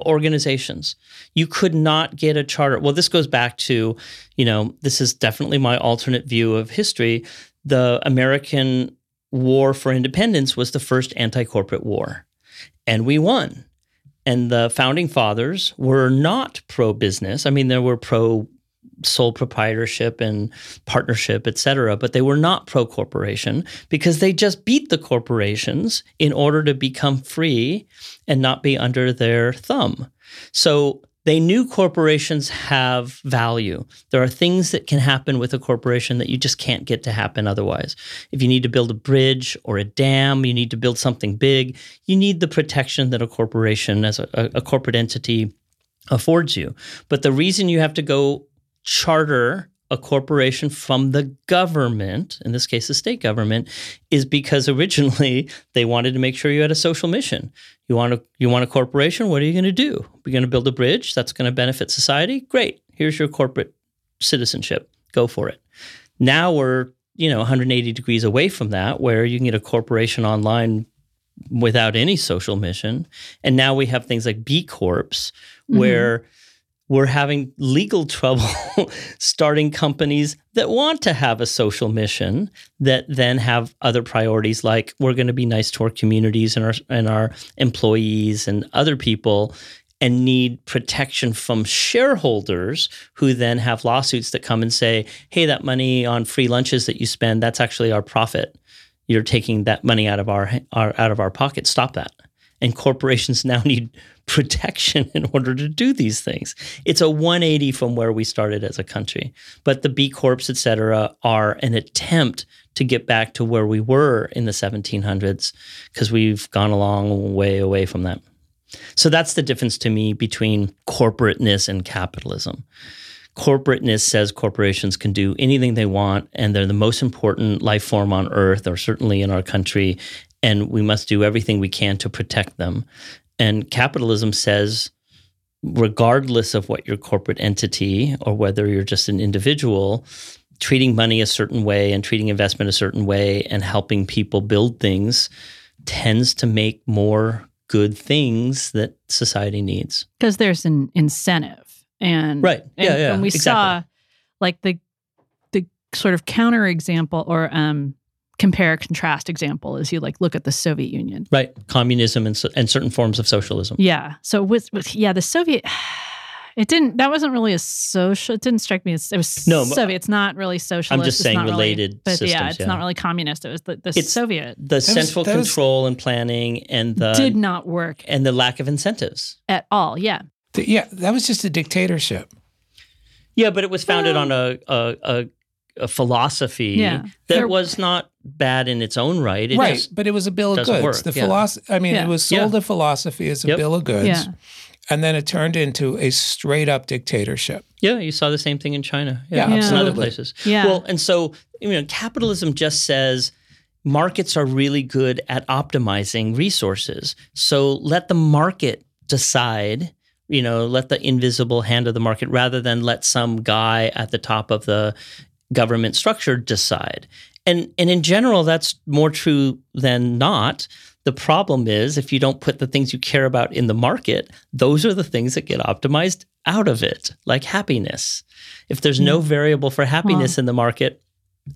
[SPEAKER 3] organizations. You could not get a charter. Well, this goes back to, you know, this is definitely my alternate view of history. The American War for Independence was the first anti corporate war, and we won. And the founding fathers were not pro business. I mean, there were pro sole proprietorship and partnership, et cetera, but they were not pro corporation because they just beat the corporations in order to become free and not be under their thumb. So they knew corporations have value. There are things that can happen with a corporation that you just can't get to happen otherwise. If you need to build a bridge or a dam, you need to build something big, you need the protection that a corporation as a, a corporate entity affords you. But the reason you have to go charter a corporation from the government, in this case, the state government, is because originally they wanted to make sure you had a social mission. You want a you want a corporation? What are you going to do? We're going to build a bridge that's going to benefit society. Great. Here's your corporate citizenship. Go for it. Now we're you know 180 degrees away from that, where you can get a corporation online without any social mission, and now we have things like B corps, mm-hmm. where we're having legal trouble starting companies that want to have a social mission that then have other priorities like we're going to be nice to our communities and our and our employees and other people and need protection from shareholders who then have lawsuits that come and say hey that money on free lunches that you spend that's actually our profit. You're taking that money out of our, our out of our pocket. Stop that. And corporations now need protection in order to do these things. It's a 180 from where we started as a country. But the B Corps, et cetera, are an attempt to get back to where we were in the 1700s because we've gone a long way away from that. So that's the difference to me between corporateness and capitalism. Corporateness says corporations can do anything they want and they're the most important life form on earth, or certainly in our country, and we must do everything we can to protect them. And capitalism says, regardless of what your corporate entity or whether you're just an individual, treating money a certain way and treating investment a certain way and helping people build things tends to make more good things that society needs.
[SPEAKER 2] because there's an incentive and
[SPEAKER 3] Right. Yeah,
[SPEAKER 2] and
[SPEAKER 3] yeah,
[SPEAKER 2] when we
[SPEAKER 3] exactly.
[SPEAKER 2] saw like the the sort of counter example or um compare contrast example is you like look at the soviet union
[SPEAKER 3] Right. Communism and, so- and certain forms of socialism.
[SPEAKER 2] yeah so with, with yeah the soviet it didn't that wasn't really a social it didn't strike me as it was
[SPEAKER 3] No,
[SPEAKER 2] soviet it's not really socialist I'm
[SPEAKER 3] just
[SPEAKER 2] it's
[SPEAKER 3] saying
[SPEAKER 2] not really-
[SPEAKER 3] related
[SPEAKER 2] but yeah it's
[SPEAKER 3] yeah.
[SPEAKER 2] not really communist it was the, the
[SPEAKER 3] It's-
[SPEAKER 2] soviet
[SPEAKER 3] The central
[SPEAKER 1] was-
[SPEAKER 3] control and planning and the
[SPEAKER 2] did not work
[SPEAKER 3] and the lack of incentives.
[SPEAKER 2] at all yeah
[SPEAKER 1] Th- Yeah, that was just a dictatorship.
[SPEAKER 3] Yeah, but it was founded
[SPEAKER 2] Well-
[SPEAKER 3] on a a, a, a philosophy
[SPEAKER 2] Yeah.
[SPEAKER 3] that
[SPEAKER 2] There-
[SPEAKER 3] was not bad in its own right. It
[SPEAKER 1] right, but it was a bill of goods.
[SPEAKER 3] work,
[SPEAKER 1] The
[SPEAKER 3] yeah.
[SPEAKER 1] philosophy. I mean,
[SPEAKER 2] Yeah.
[SPEAKER 1] it was sold
[SPEAKER 3] Yeah.
[SPEAKER 1] a philosophy as a
[SPEAKER 3] Yep.
[SPEAKER 1] bill of goods,
[SPEAKER 2] Yeah.
[SPEAKER 1] and then it turned into a straight up dictatorship.
[SPEAKER 3] yeah, you saw the same thing in China.
[SPEAKER 1] Yeah,
[SPEAKER 3] and other places.
[SPEAKER 2] Yeah.
[SPEAKER 3] Well, and so you know, capitalism just says markets are really good at optimizing resources. So let the market decide. You know, let the invisible hand of the market rather than let some guy at the top of the government structure decide. And and in general, that's more true than not. The problem is if you don't put the things you care about in the market, those are the things that get optimized out of it, like happiness. If there's no mm. variable for happiness in the market,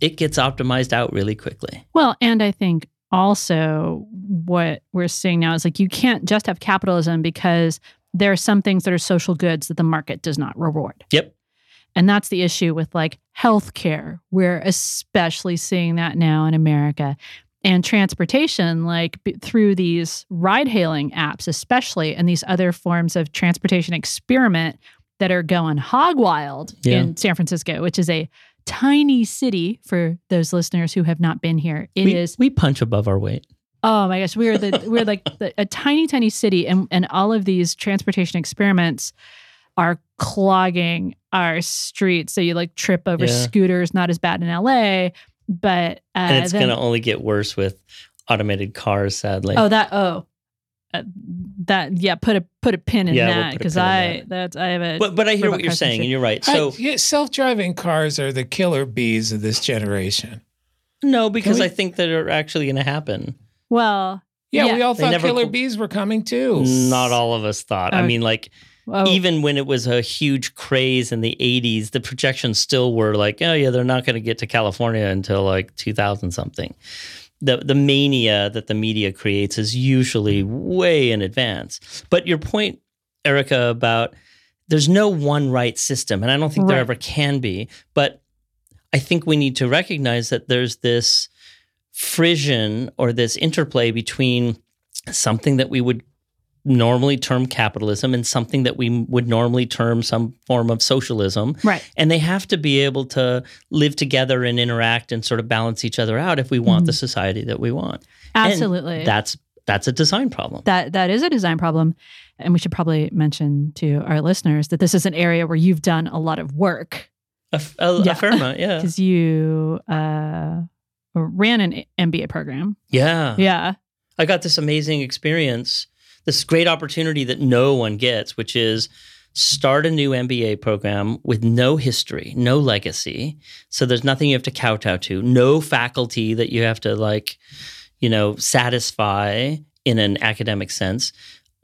[SPEAKER 3] it gets optimized out really quickly.
[SPEAKER 2] Well, and I think also what we're seeing now is like you can't just have capitalism because there are some things that are social goods that the market does not reward.
[SPEAKER 3] Yep.
[SPEAKER 2] And that's the issue with like healthcare. We're especially seeing that now in America. And transportation, like b- through these ride hailing apps, especially, and these other forms of transportation experiment that are going hog wild
[SPEAKER 3] Yeah.
[SPEAKER 2] in San Francisco, which is a tiny city for those listeners who have not been here. It is.
[SPEAKER 3] we, we punch above our weight.
[SPEAKER 2] Oh my gosh, we're the we're like the, a tiny, tiny city, and and all of these transportation experiments are clogging our streets. So you like trip over
[SPEAKER 3] Yeah.
[SPEAKER 2] scooters, not as bad in LA, but uh,
[SPEAKER 3] and it's going to only get worse with automated cars, sadly.
[SPEAKER 2] oh that oh. Uh, that yeah, put a put a pin in
[SPEAKER 3] Yeah,
[SPEAKER 2] that because
[SPEAKER 3] pin in
[SPEAKER 2] I
[SPEAKER 3] that.
[SPEAKER 2] that's I have a
[SPEAKER 3] but but I hear what you're saying,
[SPEAKER 2] shit.
[SPEAKER 3] and you're right. So
[SPEAKER 1] yeah, self-driving cars are the killer bees of this generation.
[SPEAKER 3] no, because
[SPEAKER 1] we-
[SPEAKER 3] I think that are actually going to happen.
[SPEAKER 2] well
[SPEAKER 1] Yeah,
[SPEAKER 2] Yeah.
[SPEAKER 1] we all
[SPEAKER 3] They
[SPEAKER 1] thought
[SPEAKER 3] never
[SPEAKER 1] killer bees were coming too.
[SPEAKER 3] Not all of us thought. I
[SPEAKER 2] Oh.
[SPEAKER 3] mean, like
[SPEAKER 2] oh,
[SPEAKER 3] even when it was a huge craze in the 80s, the projections still were like, oh yeah, they're not going to get to California until like 2000 something. The the mania that the media creates is usually way in advance. But your point, Erika, about there's no one right system, and I don't think there ever can be. But I think we need to recognize that there's this frisson or this interplay between something that we would normally term capitalism and something that we would normally term some form of socialism.
[SPEAKER 2] right
[SPEAKER 3] And they have to be able to live together and interact and sort of balance each other out if we want the society that we want. And
[SPEAKER 2] absolutely
[SPEAKER 3] that's that's a design problem.
[SPEAKER 2] that that is a design problem and we should probably mention to our listeners that this is an area where you've done a lot of work
[SPEAKER 3] A, f- a-
[SPEAKER 2] Yeah.
[SPEAKER 3] a fair amount, yeah.
[SPEAKER 2] because you uh, ran an MBA program.
[SPEAKER 3] Yeah.
[SPEAKER 2] Yeah.
[SPEAKER 3] I got this amazing experience, this great opportunity that no one gets, which is start a new MBA program with no history, no legacy. So there's nothing you have to kowtow to, no faculty that you have to like, you know, satisfy in an academic sense.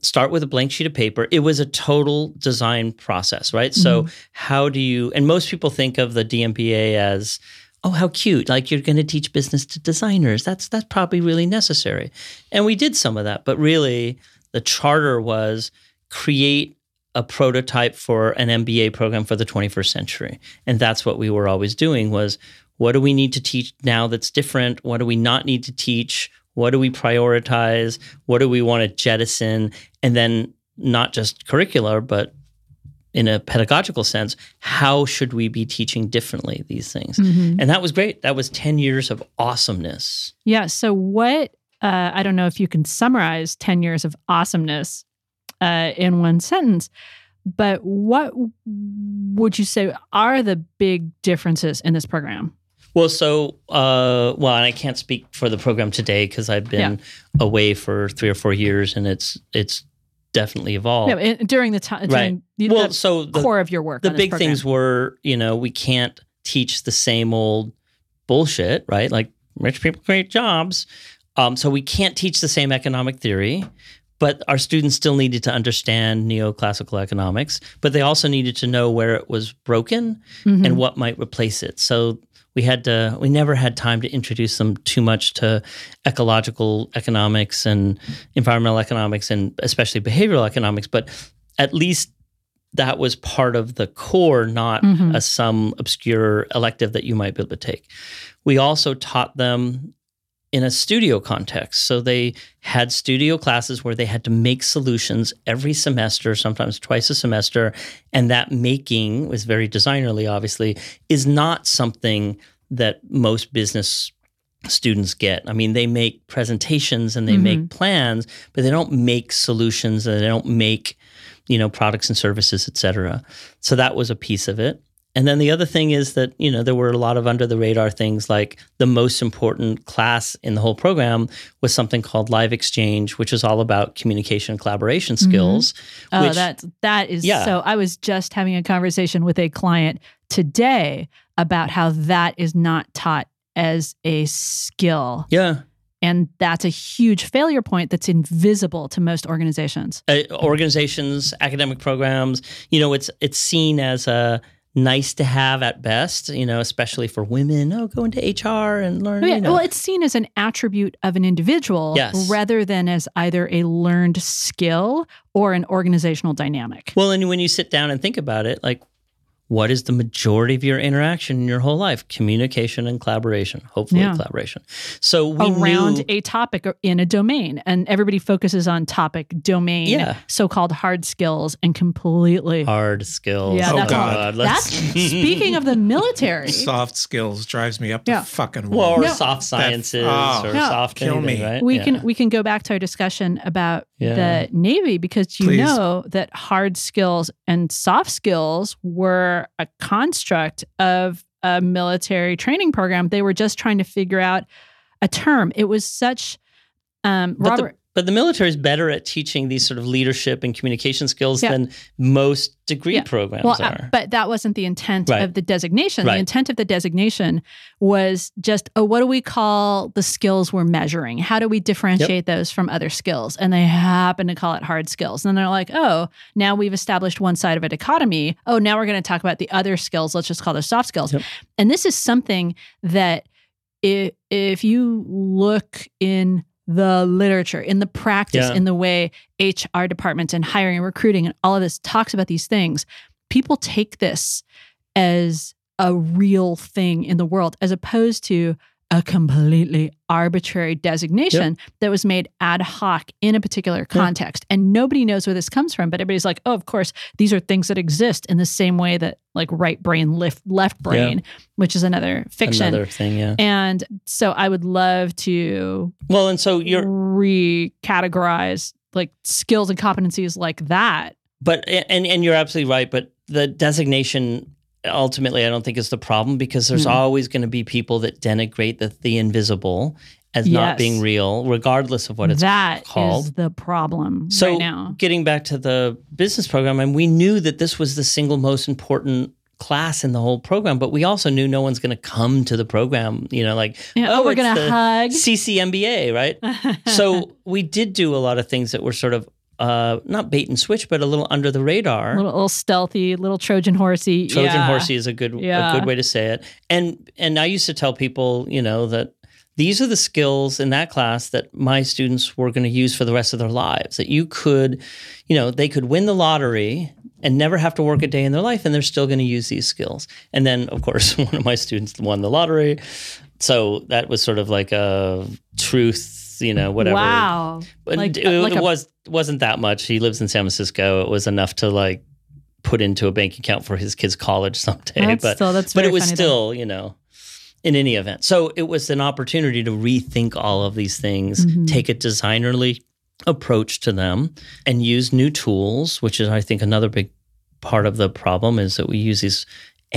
[SPEAKER 3] Start with a blank sheet of paper. It was a total design process, right? So mm-hmm. how do you and most people think of the DMBA as oh how cute like you're going to teach business to designers that's that's probably really necessary and we did some of that but really the charter was create a prototype for an MBA program for the 21st century and that's what we were always doing was what do we need to teach now that's different what do we not need to teach what do we prioritize what do we want to jettison and then not just curricular but in a pedagogical sense how should we be teaching differently these things
[SPEAKER 2] Mhm.
[SPEAKER 3] and that was great. That was 10 years of awesomeness.
[SPEAKER 2] Yeah. So, what, uh, I don't know if you can summarize 10 years of awesomeness uh, in one sentence, but what would you say are the big differences in this program?
[SPEAKER 3] Well, so, uh, well, and I can't speak for the program today because I've been away for three or four years and it's, it's definitely evolved.
[SPEAKER 2] Yeah, in- during the time,
[SPEAKER 3] right.
[SPEAKER 2] the,
[SPEAKER 3] well,
[SPEAKER 2] the
[SPEAKER 3] so the,
[SPEAKER 2] core of your work.
[SPEAKER 3] the big things were, you know, we can't teach the same old bullshit, right? Like rich people create jobs. Um, so we can't teach the same economic theory, but our students still needed to understand neoclassical economics, but they also needed to know where it was broken
[SPEAKER 2] Mhm.
[SPEAKER 3] and what might replace it. So we had to we never had time to introduce them too much to ecological economics and environmental economics and especially behavioral economics, but at least that was part of the core, not
[SPEAKER 2] Mhm.
[SPEAKER 3] a some obscure elective that you might be able to take. We also taught them in a studio context. So they had studio classes where they had to make solutions every semester, sometimes twice a semester. And that making was very designerly, obviously, is not something that most business students get. I mean, they make presentations and they make mm-hmm. plans, but they don't make solutions and they don't make, you know, products and services, et cetera. So that was a piece of it. And then the other thing is that, you know, there were a lot of under the radar things like the most important class in the whole program was something called Live Exchange, which is all about communication and collaboration skills.
[SPEAKER 2] Oh,
[SPEAKER 3] which-
[SPEAKER 2] that's that is
[SPEAKER 3] Yeah.
[SPEAKER 2] so. I was just having a conversation with a client today about how that is not taught as a skill.
[SPEAKER 3] Yeah.
[SPEAKER 2] And that's a huge failure point that's invisible to most organizations.
[SPEAKER 3] Uh, organizations, academic programs, you know, it's it's seen as a nice to have at best, you know, especially for women. Oh, go into HR and learn.
[SPEAKER 2] Oh, yeah.
[SPEAKER 3] you know.
[SPEAKER 2] Well, it's seen as an attribute of an individual
[SPEAKER 3] Yes.
[SPEAKER 2] rather than as either a learned skill or an organizational dynamic.
[SPEAKER 3] Well, and when you sit down and think about it, like, what is the majority of your interaction in your whole life? Communication and collaboration. Hopefully,
[SPEAKER 2] Yeah.
[SPEAKER 3] collaboration. So we
[SPEAKER 2] around
[SPEAKER 3] knew,
[SPEAKER 2] a topic or in a domain and everybody focuses on topic domain
[SPEAKER 3] Yeah.
[SPEAKER 2] so-called hard skills and completely
[SPEAKER 3] hard skills.
[SPEAKER 2] Yeah,
[SPEAKER 1] Oh,
[SPEAKER 2] that's-
[SPEAKER 1] God.
[SPEAKER 2] that's speaking of the military
[SPEAKER 1] Soft skills drives me up the
[SPEAKER 2] Yeah.
[SPEAKER 1] fucking
[SPEAKER 3] well,
[SPEAKER 1] wall.
[SPEAKER 3] or
[SPEAKER 2] No.
[SPEAKER 3] soft sciences
[SPEAKER 1] oh.
[SPEAKER 3] or
[SPEAKER 2] Yeah.
[SPEAKER 3] soft
[SPEAKER 1] Kill
[SPEAKER 3] anything,
[SPEAKER 1] me.
[SPEAKER 3] right?
[SPEAKER 2] we
[SPEAKER 3] Yeah.
[SPEAKER 2] can we can go back to our discussion about
[SPEAKER 3] Yeah.
[SPEAKER 2] the navy because you
[SPEAKER 1] Please.
[SPEAKER 2] know that hard skills and soft skills were a construct of a military training program they were just trying to figure out a term. It was such um robert
[SPEAKER 3] the, but the military is better at teaching these sort of leadership and communication skills
[SPEAKER 2] Yeah.
[SPEAKER 3] than most degree
[SPEAKER 2] Yeah.
[SPEAKER 3] programs
[SPEAKER 2] well, uh,
[SPEAKER 3] are.
[SPEAKER 2] but that wasn't the intent
[SPEAKER 3] Right.
[SPEAKER 2] of the designation.
[SPEAKER 3] Right.
[SPEAKER 2] The intent of the designation was just, oh, what do we call the skills we're measuring? How do we differentiate those from other skills? And they happen to call it hard skills. And they're like, oh, now we've established one side of a dichotomy. Oh, now we're going to talk about the other skills. Let's just call those soft skills.
[SPEAKER 3] Yep.
[SPEAKER 2] And this is something that if, if you look in the literature, in the practice,
[SPEAKER 3] Yeah.
[SPEAKER 2] in the way HR departments and hiring and recruiting and all of this talks about these things, people take this as a real thing in the world as opposed to a completely arbitrary designation that was made ad hoc in a particular context. And nobody knows where this comes from, but everybody's like, oh, of course, these are things that exist in the same way that like right brain, left, left brain, which is another fiction.
[SPEAKER 3] Another thing, yeah.
[SPEAKER 2] And so I would love to
[SPEAKER 3] Well, and so you're,
[SPEAKER 2] recategorize like skills and competencies like that.
[SPEAKER 3] but and and you're absolutely right. But the designation ultimately, I don't think is the problem because there's
[SPEAKER 2] Mm.
[SPEAKER 3] always going to be people that denigrate the the invisible as not being real, regardless of what it's
[SPEAKER 2] That is
[SPEAKER 3] called.
[SPEAKER 2] the problem
[SPEAKER 3] So
[SPEAKER 2] right now.
[SPEAKER 3] getting back to the business program, and we knew that this was the single most important class in the whole program, but we also knew no one's going to come to the program. You know, like
[SPEAKER 2] Yeah, oh,
[SPEAKER 3] oh,
[SPEAKER 2] we're gonna
[SPEAKER 3] the
[SPEAKER 2] hug.
[SPEAKER 3] CCMBA, right? so we did do a lot of things that were sort of uh, not bait and switch, but a little under the radar.
[SPEAKER 2] little, little stealthy, little Trojan horsey.
[SPEAKER 3] Trojan
[SPEAKER 2] yeah.
[SPEAKER 3] horsey is a good
[SPEAKER 2] Yeah.
[SPEAKER 3] a good way to say it. And and I used to tell people, you know, that these are the skills in that class that my students were going to use for the rest of their lives. That you could, you know, they could win the lottery and never have to work a day in their life, and they're still going to use these skills. And then, of course, one of my students won the lottery, so that was sort of like a truth, you know, whatever.
[SPEAKER 2] Wow.
[SPEAKER 3] But
[SPEAKER 2] Like-
[SPEAKER 3] it,
[SPEAKER 2] like
[SPEAKER 3] it
[SPEAKER 2] a-
[SPEAKER 3] was wasn't that much. He lives in San Francisco. It was enough to like put into a bank account for his kid's college someday.
[SPEAKER 2] That's
[SPEAKER 3] but
[SPEAKER 2] still that's
[SPEAKER 3] but it was
[SPEAKER 2] funny, though.
[SPEAKER 3] still, you know, in any event. So it was an opportunity to rethink all of these things,
[SPEAKER 2] Mhm.
[SPEAKER 3] take a designerly approach to them, and use new tools, which is I think another big part of the problem is that we use these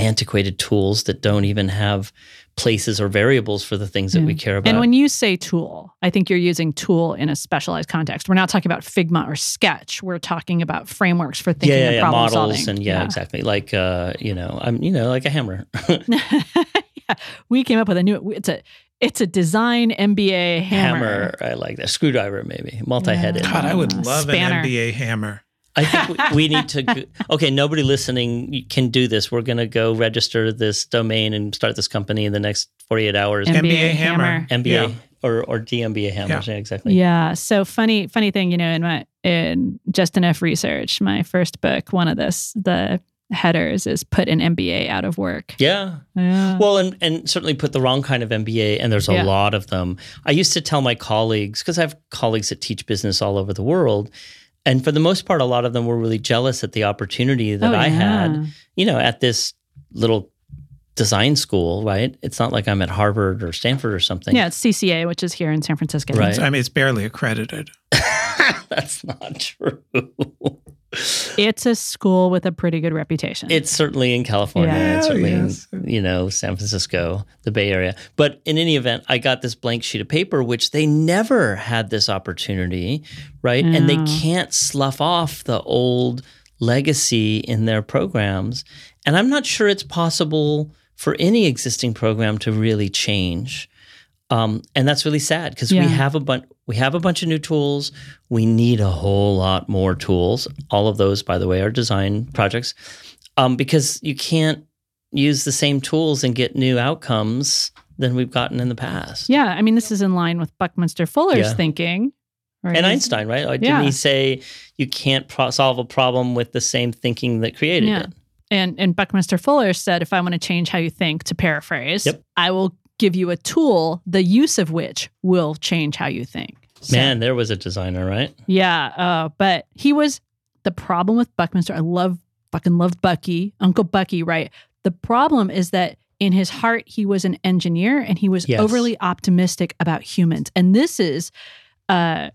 [SPEAKER 3] antiquated tools that don't even have places or variables for the things that
[SPEAKER 2] Yeah.
[SPEAKER 3] we care about.
[SPEAKER 2] And when you say tool, I think you're using tool in a specialized context. We're not talking about Figma or Sketch. We're talking about frameworks for thinking
[SPEAKER 3] yeah, yeah,
[SPEAKER 2] and
[SPEAKER 3] yeah,
[SPEAKER 2] problem
[SPEAKER 3] models
[SPEAKER 2] solving.
[SPEAKER 3] and yeah, exactly. Like uh, you know, I'm you know, like a hammer.
[SPEAKER 2] yeah. We came up with a new. It's a it's a design MBA hammer.
[SPEAKER 3] hammer. I like that. Screwdriver, maybe multi-headed.
[SPEAKER 1] God, I would love
[SPEAKER 2] spanner.
[SPEAKER 1] an MBA hammer.
[SPEAKER 3] I think we, we need to. Okay, nobody listening can do this. We're going to go register this domain and start this company in the next 48 hours.
[SPEAKER 2] MBA,
[SPEAKER 1] MBA hammer.
[SPEAKER 3] MBA
[SPEAKER 1] Yeah.
[SPEAKER 3] or or DMBA hammers. Yeah, exactly.
[SPEAKER 2] Yeah. So funny, funny thing, you know, in my in Just Enough Research, my first book, one of this the headers is put an MBA out of work.
[SPEAKER 3] Yeah.
[SPEAKER 2] Yeah.
[SPEAKER 3] Well, and, and certainly put the wrong kind of MBA, and there's a
[SPEAKER 2] Yeah.
[SPEAKER 3] lot of them. I used to tell my colleagues, because I have colleagues that teach business all over the world, and for the most part, a lot of them were really jealous at the opportunity that
[SPEAKER 2] Oh,
[SPEAKER 3] I had, you know, at this little design school, right? It's not like I'm at Harvard or Stanford or something.
[SPEAKER 2] Yeah, it's CCA, which is here in San Francisco.
[SPEAKER 3] Right.
[SPEAKER 1] I mean, it's barely accredited.
[SPEAKER 3] That's not true.
[SPEAKER 2] It's a school with a pretty good reputation.
[SPEAKER 3] It's certainly in California.
[SPEAKER 2] Yeah.
[SPEAKER 3] It's certainly
[SPEAKER 1] Yes.
[SPEAKER 3] in, you know, San Francisco, the Bay Area. But in any event, I got this blank sheet of paper, which they never had this opportunity, right? And they can't slough off the old legacy in their programs. And I'm not sure it's possible for any existing program to really change. Um, and that's really sad because
[SPEAKER 2] Yeah.
[SPEAKER 3] we have a bunch we have a bunch of new tools. We need a whole lot more tools. All of those, by the way, are design projects. Um, because you can't use the same tools and get new outcomes than we've gotten in the past.
[SPEAKER 2] Yeah, I mean, this is in line with Buckminster Fuller's
[SPEAKER 3] Yeah.
[SPEAKER 2] thinking. Right?
[SPEAKER 3] And Einstein, right? Didn't
[SPEAKER 2] Yeah.
[SPEAKER 3] he say you can't pro- solve a problem with the same thinking that created
[SPEAKER 2] Yeah.
[SPEAKER 3] it?
[SPEAKER 2] And and Buckminster Fuller said, if I want to change how you think, to paraphrase,
[SPEAKER 3] Yep.
[SPEAKER 2] I will give you a tool, the use of which will change how you think. So,
[SPEAKER 3] Man, there was a designer, right?
[SPEAKER 2] Yeah, uh, but he was the problem with Buckminster. I love fucking love Bucky, Uncle Bucky, right? The problem is that in his heart he was an engineer and he was
[SPEAKER 3] Yes.
[SPEAKER 2] overly optimistic about humans. And this is uh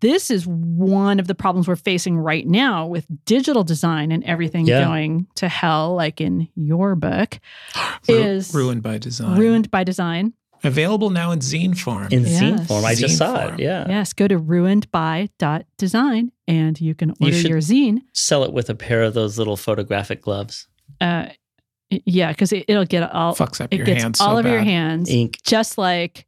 [SPEAKER 2] this is one of the problems we're facing right now with digital design and everything
[SPEAKER 3] Yeah.
[SPEAKER 2] going to hell like in your book
[SPEAKER 1] Ru-
[SPEAKER 2] is
[SPEAKER 1] ruined by design.
[SPEAKER 2] ruined by design.
[SPEAKER 1] Available now in zine form.
[SPEAKER 3] In zine
[SPEAKER 2] Yes.
[SPEAKER 3] form. I just saw
[SPEAKER 1] form.
[SPEAKER 3] it. Yeah.
[SPEAKER 2] Yes, go to ruinedby.design and you can order
[SPEAKER 3] should-
[SPEAKER 2] your zine.
[SPEAKER 3] Sell it with a pair of those little photographic gloves.
[SPEAKER 2] uh yeah because it, it'll get all
[SPEAKER 1] Fucks up
[SPEAKER 2] it
[SPEAKER 1] your
[SPEAKER 2] gets
[SPEAKER 1] hands
[SPEAKER 2] all
[SPEAKER 1] so
[SPEAKER 2] of your hands
[SPEAKER 3] Ink.
[SPEAKER 2] just like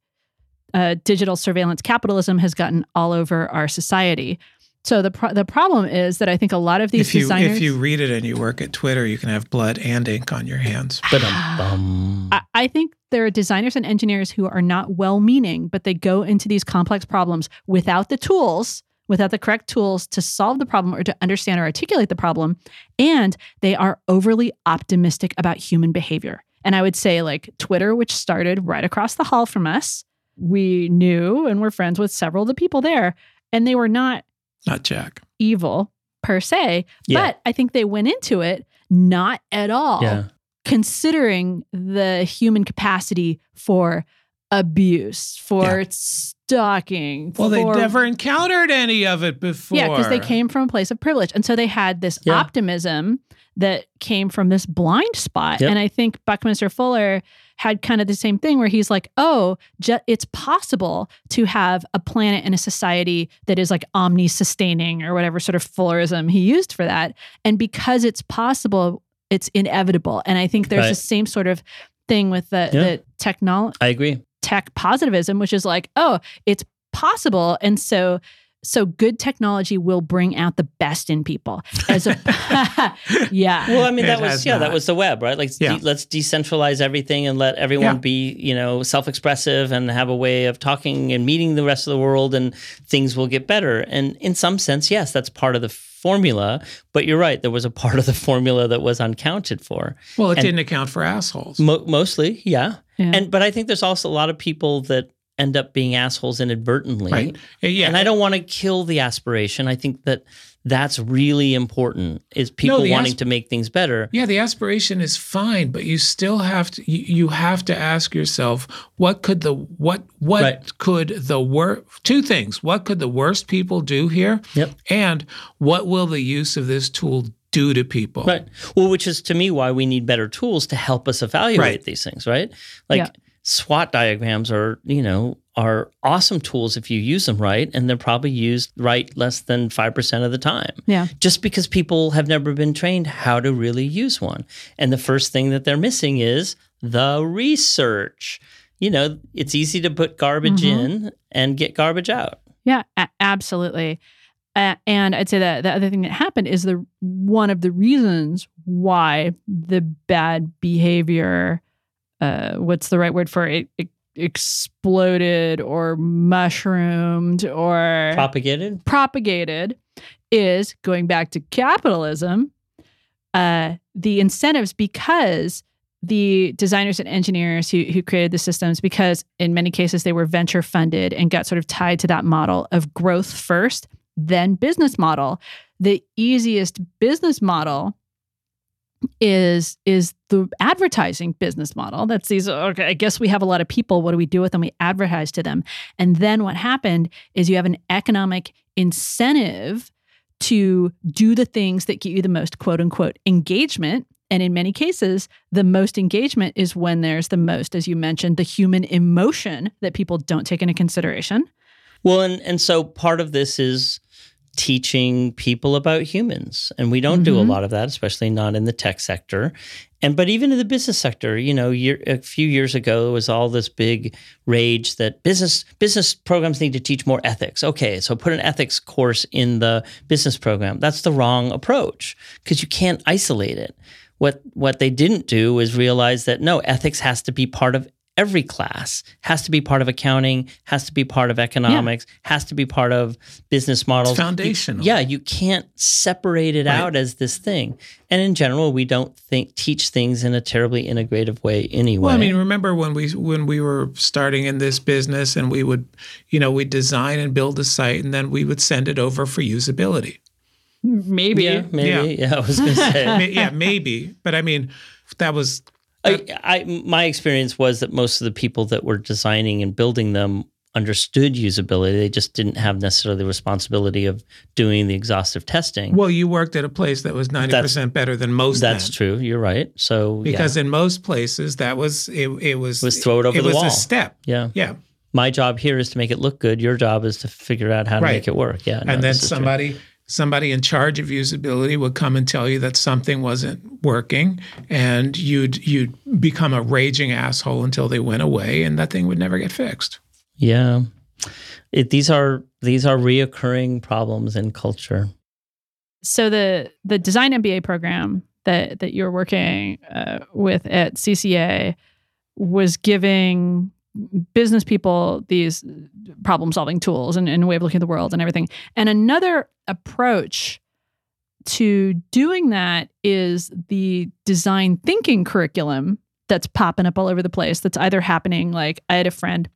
[SPEAKER 2] uh, digital surveillance capitalism has gotten all over our society so the pro- the problem is that i think a lot of these
[SPEAKER 1] If you
[SPEAKER 2] designers
[SPEAKER 1] if you read it and you work at Twitter, you can have blood and ink on your hands.
[SPEAKER 3] But um,
[SPEAKER 2] I, I think there are designers and engineers who are not well meaning, but they go into these complex problems without the tools, without the correct tools to solve the problem or to understand or articulate the problem. And they are overly optimistic about human behavior. And I would say, like Twitter, which started right across the hall from us, we knew and were friends with several of the people there, and they were not
[SPEAKER 1] Not Jack.
[SPEAKER 2] evil per se,
[SPEAKER 3] Yeah.
[SPEAKER 2] but I think they went into it not at all
[SPEAKER 3] yeah.
[SPEAKER 2] considering the human capacity for abuse, for stalking.
[SPEAKER 1] Well, they never encountered any of it before.
[SPEAKER 2] Yeah, because they came from a place of privilege. And so they had this
[SPEAKER 3] Yeah.
[SPEAKER 2] optimism that came from this blind spot.
[SPEAKER 3] Yep.
[SPEAKER 2] And I think Buckminster Fuller had kind of the same thing where he's like, oh, it's possible to have a planet and a society that is like omni sustaining or whatever sort of Fullerism he used for that. And because it's possible, it's inevitable. And I think there's
[SPEAKER 3] Right.
[SPEAKER 2] the same sort of thing with the,
[SPEAKER 3] Yeah.
[SPEAKER 2] the technology
[SPEAKER 3] I agree.
[SPEAKER 2] tech positivism, which is like, oh, it's possible, and so so good technology will bring out the best in people. As a yeah,
[SPEAKER 3] Well, I mean,
[SPEAKER 1] It
[SPEAKER 3] that was
[SPEAKER 1] has
[SPEAKER 3] yeah, that was the web, right? Like,
[SPEAKER 1] Yeah.
[SPEAKER 3] de- let's decentralize everything and let everyone
[SPEAKER 1] Yeah.
[SPEAKER 3] be, you know, self-expressive and have a way of talking and meeting the rest of the world, and things will get better. And in some sense, yes, that's part of the formula. But you're right, there was a part of the formula that was uncounted for.
[SPEAKER 1] Well, it
[SPEAKER 3] and-
[SPEAKER 1] didn't account for assholes.
[SPEAKER 3] Mo- mostly, yeah.
[SPEAKER 2] Yeah.
[SPEAKER 3] And but I think there's also a lot of people that end up being assholes inadvertently.
[SPEAKER 1] right? Uh, yeah.
[SPEAKER 3] And I don't want to kill the aspiration. I think that that's really important is people
[SPEAKER 1] the
[SPEAKER 3] wanting
[SPEAKER 1] asp-
[SPEAKER 3] to make things better.
[SPEAKER 1] Yeah, the aspiration is fine, but you still have to you, you have to ask yourself what could the what what
[SPEAKER 3] Right.
[SPEAKER 1] could the worst two things. What could the worst people do here?
[SPEAKER 3] Yep.
[SPEAKER 1] And what will the use of this tool do to people?
[SPEAKER 3] Right. Well, which is to me why we need better tools to help us evaluate
[SPEAKER 1] Right.
[SPEAKER 3] these things, right? Like
[SPEAKER 2] Yeah.
[SPEAKER 3] SWOT diagrams are, you know, are awesome tools if you use them right, and they're probably used right less than 5% of the time.
[SPEAKER 2] yeah,
[SPEAKER 3] Just because people have never been trained how to really use one. And the first thing that they're missing is the research. You know, it's easy to put garbage
[SPEAKER 2] Mhm.
[SPEAKER 3] in and get garbage out.
[SPEAKER 2] yeah, a- absolutely. Uh, and I'd say that the other thing that happened is the one of the reasons why the bad behavior, uh, what's the right word for it, it exploded or mushroomed or
[SPEAKER 3] Propagated?
[SPEAKER 2] propagated is going back to capitalism, uh, the incentives because the designers and engineers who, who created the systems, because in many cases they were venture funded and got sort of tied to that model of growth first, then business model. The easiest business model is is the advertising business model. That's these okay, I guess we have a lot of people. What do we do with them? We advertise to them. And then what happened is you have an economic incentive to do the things that get you the most quote unquote engagement. And in many cases, the most engagement is when there's the most, as you mentioned, the human emotion that people don't take into consideration.
[SPEAKER 3] Well, and and so part of this is teaching people about humans. And we don't do a
[SPEAKER 2] Mhm.
[SPEAKER 3] lot of that, especially not in the tech sector. And but even in the business sector, you know, year, a few years ago it was all this big rage that business business programs need to teach more ethics. Okay, so put an ethics course in the business program. That's the wrong approach because you can't isolate it. What what they didn't do is realize that no, ethics has to be part of every class, has to be part of accounting, has to be part of economics, has to be part of business models. You-
[SPEAKER 1] foundational.
[SPEAKER 3] yeah, you can't separate it
[SPEAKER 1] Right.
[SPEAKER 3] out as this thing. And in general, we don't think teach things in a terribly integrative way anyway.
[SPEAKER 1] Well, I mean, remember when we when we were starting in this business, and we would, you know, we design and build a site, and then we would send it over for usability.
[SPEAKER 2] Maybe.
[SPEAKER 3] yeah, maybe. Yeah, I was going to say.
[SPEAKER 1] Yeah, maybe, but I mean, that was
[SPEAKER 3] I, I, my experience was that most of the people that were designing and building them understood usability. They just didn't have necessarily the responsibility of doing the exhaustive testing.
[SPEAKER 1] well. You worked at a place that was ninety percent better than most.
[SPEAKER 3] That's true. You're right. So
[SPEAKER 1] because in most places that was it. It was
[SPEAKER 3] Was throw it over the
[SPEAKER 1] was
[SPEAKER 3] wall.
[SPEAKER 1] a step.
[SPEAKER 3] yeah, yeah.
[SPEAKER 1] Yeah,
[SPEAKER 3] My job here is to make it look good. Your job is to figure out how to
[SPEAKER 1] Right.
[SPEAKER 3] make it work. Yeah, no,
[SPEAKER 1] and then
[SPEAKER 3] somebody true.
[SPEAKER 1] Somebody somebody in charge of usability would come and tell you that something wasn't working and you'd you'd become a raging asshole until they went away and that thing would never get fixed
[SPEAKER 3] Yeah, it, these are these are reoccurring problems in culture.
[SPEAKER 2] so the the design MBA program that that you're working uh, with at CCA was giving business people these problem solving tools and, and way of looking at the world and everything. And another approach to doing that is the design thinking curriculum that's popping up all over the place. That's either happening like I had a friend.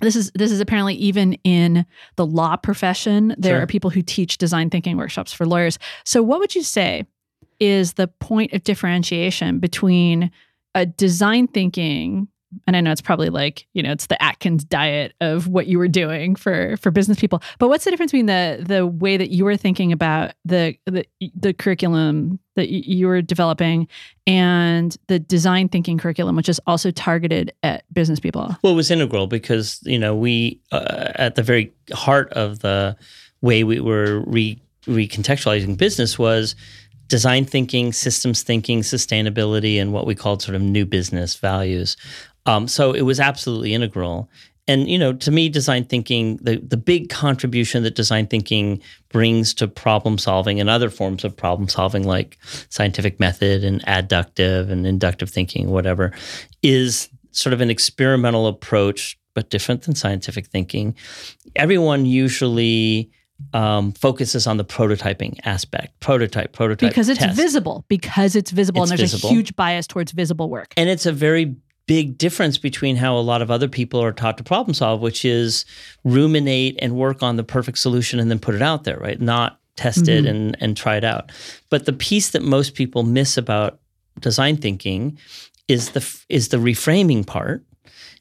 [SPEAKER 2] This is this is apparently even in the law profession. There
[SPEAKER 3] Sure.
[SPEAKER 2] are people who teach design thinking workshops for lawyers. So what would you say is the point of differentiation between a design thinking and I know it's probably like, you know, it's the Atkins diet of what you were doing for for business people. But what's the difference between the the way that you were thinking about the the, the curriculum that y- you were developing and the design thinking curriculum which is also targeted at business people?
[SPEAKER 3] Well, it was integral because you know we uh, at the very heart of the way we were re recontextualizing business was design thinking, systems thinking, sustainability, and what we called sort of new business values. Um, so it was absolutely integral. And you know, to me, design thinking the the big contribution that design thinking brings to problem solving and other forms of problem solving, like scientific method and abductive and inductive thinking, whatever, is sort of an experimental approach, but different than scientific thinking. Everyone usually um, focuses on the prototyping aspect, prototype, prototype,
[SPEAKER 2] Because it's
[SPEAKER 3] test.
[SPEAKER 2] visible, because it's visible
[SPEAKER 3] It's
[SPEAKER 2] and there's
[SPEAKER 3] visible.
[SPEAKER 2] a huge bias towards visible work.
[SPEAKER 3] And it's a very big difference between how a lot of other people are taught to problem solve, which is ruminate and work on the perfect solution and then put it out there, right? Not test it
[SPEAKER 2] Mhm.
[SPEAKER 3] and, and try it out. But the piece that most people miss about design thinking is the is the reframing part.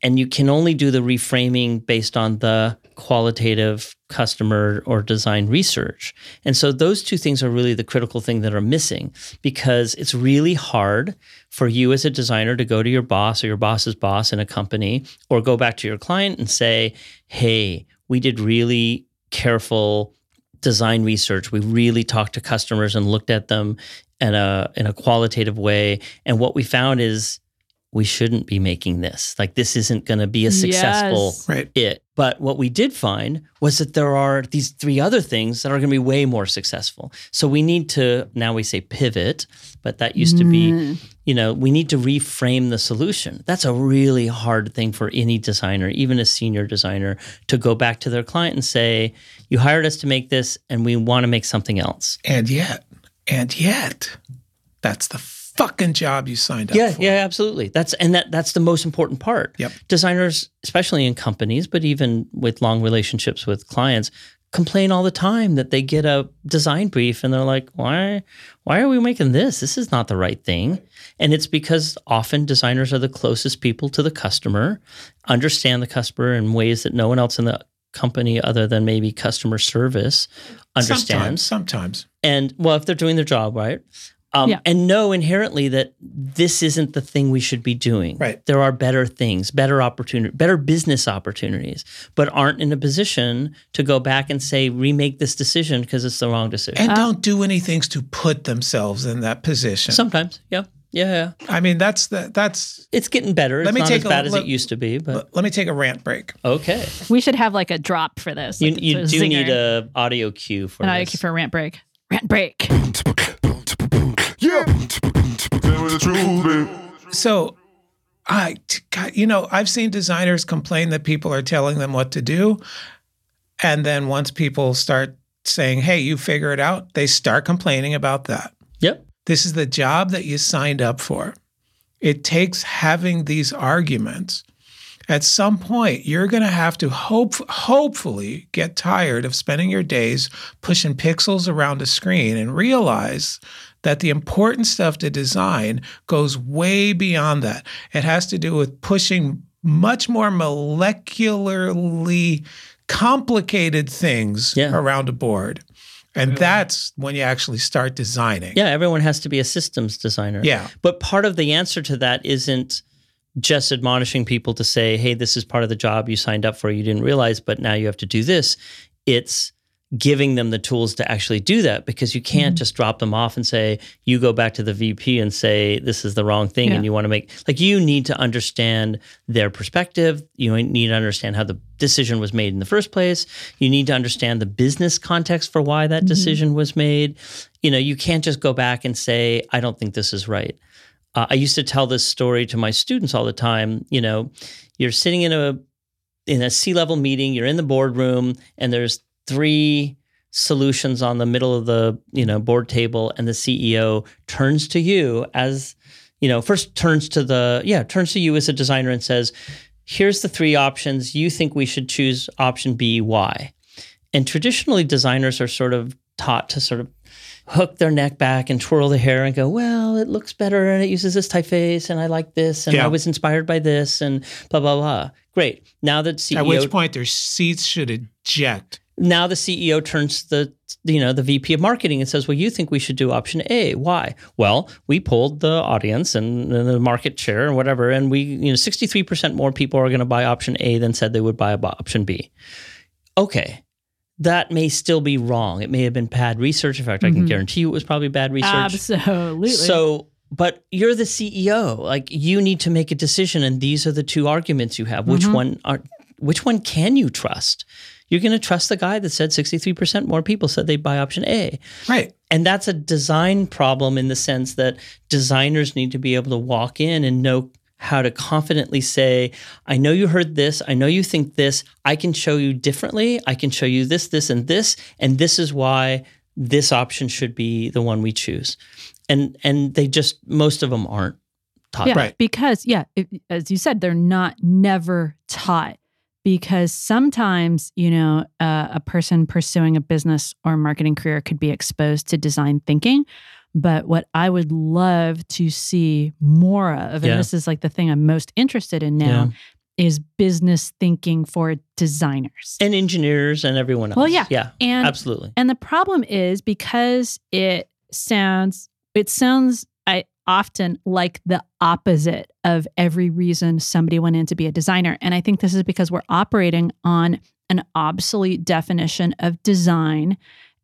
[SPEAKER 3] And you can only do the reframing based on the qualitative customer or design research. And so those two things are really the critical thing that are missing because it's really hard for you as a designer to go to your boss or your boss's boss in a company or go back to your client and say, hey, we did really careful design research. We really talked to customers and looked at them in a in a qualitative way. And what we found is we shouldn't be making this. Like this isn't going to be a successful
[SPEAKER 2] Yes.
[SPEAKER 1] right
[SPEAKER 3] it. But what we did find was that there are these three other things that are going to be way more successful. So we need to now we say pivot, but that used to be,
[SPEAKER 2] Mm.
[SPEAKER 3] you know, we need to reframe the solution. That's a really hard thing for any designer, even a senior designer, to go back to their client and say, "You hired us to make this and we want to make something else."
[SPEAKER 1] and yet and yet that's the fucking job you signed up
[SPEAKER 3] Yeah,
[SPEAKER 1] for
[SPEAKER 3] yeah, yeah, absolutely. That's and that that's the most important part.
[SPEAKER 1] Yep.
[SPEAKER 3] Designers, especially in companies, but even with long relationships with clients, complain all the time that they get a design brief and they're like, "Why why are we making this? This is not the right thing." And it's because often designers are the closest people to the customer, understand the customer in ways that no one else in the company other than maybe customer service
[SPEAKER 1] sometimes
[SPEAKER 3] understands
[SPEAKER 1] sometimes
[SPEAKER 3] and well if they're doing their job right Um,
[SPEAKER 2] Yeah.
[SPEAKER 3] And know inherently that this isn't the thing we should be doing.
[SPEAKER 1] Right.
[SPEAKER 3] There are better things, better opportunity, better business opportunities, but aren't in a position to go back and say remake this decision because it's the wrong decision.
[SPEAKER 1] And don't do any things to put themselves in that position.
[SPEAKER 3] Sometimes, yeah, yeah, yeah.
[SPEAKER 1] I mean, that's the that's.
[SPEAKER 3] It's getting better.
[SPEAKER 1] Let
[SPEAKER 3] it's
[SPEAKER 1] me
[SPEAKER 3] not
[SPEAKER 1] take
[SPEAKER 3] as
[SPEAKER 1] a-
[SPEAKER 3] bad as
[SPEAKER 1] let-
[SPEAKER 3] it used to be, but
[SPEAKER 1] Let, let me take a rant break.
[SPEAKER 3] okay.
[SPEAKER 2] We should have like a drop for this.
[SPEAKER 3] You,
[SPEAKER 2] like
[SPEAKER 3] you
[SPEAKER 2] it's
[SPEAKER 3] do
[SPEAKER 2] zinger.
[SPEAKER 3] need a audio cue for
[SPEAKER 2] an audio
[SPEAKER 3] this.
[SPEAKER 2] cue for a rant break. Rant break.
[SPEAKER 4] Yeah. Tell me the truth, babe.
[SPEAKER 1] So, I, t- God, you know, I've seen designers complain that people are telling them what to do, and then once people start saying, "Hey, you figure it out," they start complaining about that.
[SPEAKER 3] Yep.
[SPEAKER 1] This is the job that you signed up for. It takes having these arguments. At some point, you're going to have to hope, hopefully get tired of spending your days pushing pixels around a screen and realize that the important stuff to design goes way beyond that. It has to do with pushing much more molecularly complicated things
[SPEAKER 3] Yeah.
[SPEAKER 1] around a board. And that's when you actually start designing.
[SPEAKER 3] Yeah, everyone has to be a systems designer.
[SPEAKER 1] Yeah.
[SPEAKER 3] But part of the answer to that isn't just admonishing people to say, hey, this is part of the job you signed up for, you didn't realize, but now you have to do this. It's giving them the tools to actually do that because you can't just drop them off and say, you go back to the VP and say, this is the wrong thing.
[SPEAKER 2] Yeah.
[SPEAKER 3] And you want to make, like, you need to understand their perspective. You need to understand how the decision was made in the first place. You need to understand the business context for why that decision was made. You know, you can't just go back and say, I don't think this is right. Uh, I used to tell this story to my students all the time. You know, you're sitting in a in a C level meeting, you're in the boardroom, and there's three solutions on the middle of the you know board table, and the CEO turns to you as you know first turns to the yeah turns to you as a designer and says, "Here's the three options. You think we should choose option B? Why?" And traditionally, designers are sort of taught to sort of hook their neck back and twirl the hair and go, well, it looks better and it uses this typeface and I like this and
[SPEAKER 1] Yeah.
[SPEAKER 3] I was inspired by this and blah blah blah. Great. Now that CEO
[SPEAKER 1] At which point their seats should eject.
[SPEAKER 3] Now the CEO turns to the you know the VP of marketing and says, "Well, you think we should do option A? Why?" Well, we polled the audience and, and the market share and whatever, and we you know sixty three percent more people are going to buy option A than said they would buy option B. Okay. That may still be wrong. It may have been bad research. In fact, I can
[SPEAKER 2] Mhm.
[SPEAKER 3] guarantee you it was probably bad research.
[SPEAKER 2] Absolutely.
[SPEAKER 3] So, but you're the CEO. Like you need to make a decision, and these are the two arguments you have. Which
[SPEAKER 2] Mhm.
[SPEAKER 3] one are? Which one can you trust? You're going to trust the guy that said 63% more people said they'd buy option A.
[SPEAKER 1] Right.
[SPEAKER 3] And that's a design problem in the sense that designers need to be able to walk in and know how to confidently say, I know you heard this. I know you think this. I can show you differently. I can show you this, this, and this. And this is why this option should be the one we choose. And and they just most of them aren't taught
[SPEAKER 2] yeah.
[SPEAKER 1] Right.
[SPEAKER 2] because yeah, it, as you said, they're not never taught. Because sometimes you know uh, a person pursuing a business or marketing career could be exposed to design thinking. But what I would love to see more of, and
[SPEAKER 3] Yeah.
[SPEAKER 2] this is like the thing I'm most interested in now, is business thinking for designers.
[SPEAKER 3] And engineers and everyone else.
[SPEAKER 2] Well, yeah.
[SPEAKER 3] Yeah.
[SPEAKER 2] And
[SPEAKER 3] Absolutely.
[SPEAKER 2] And the problem is because it sounds it sounds often like the opposite of every reason somebody went in to be a designer. And I think this is because we're operating on an obsolete definition of design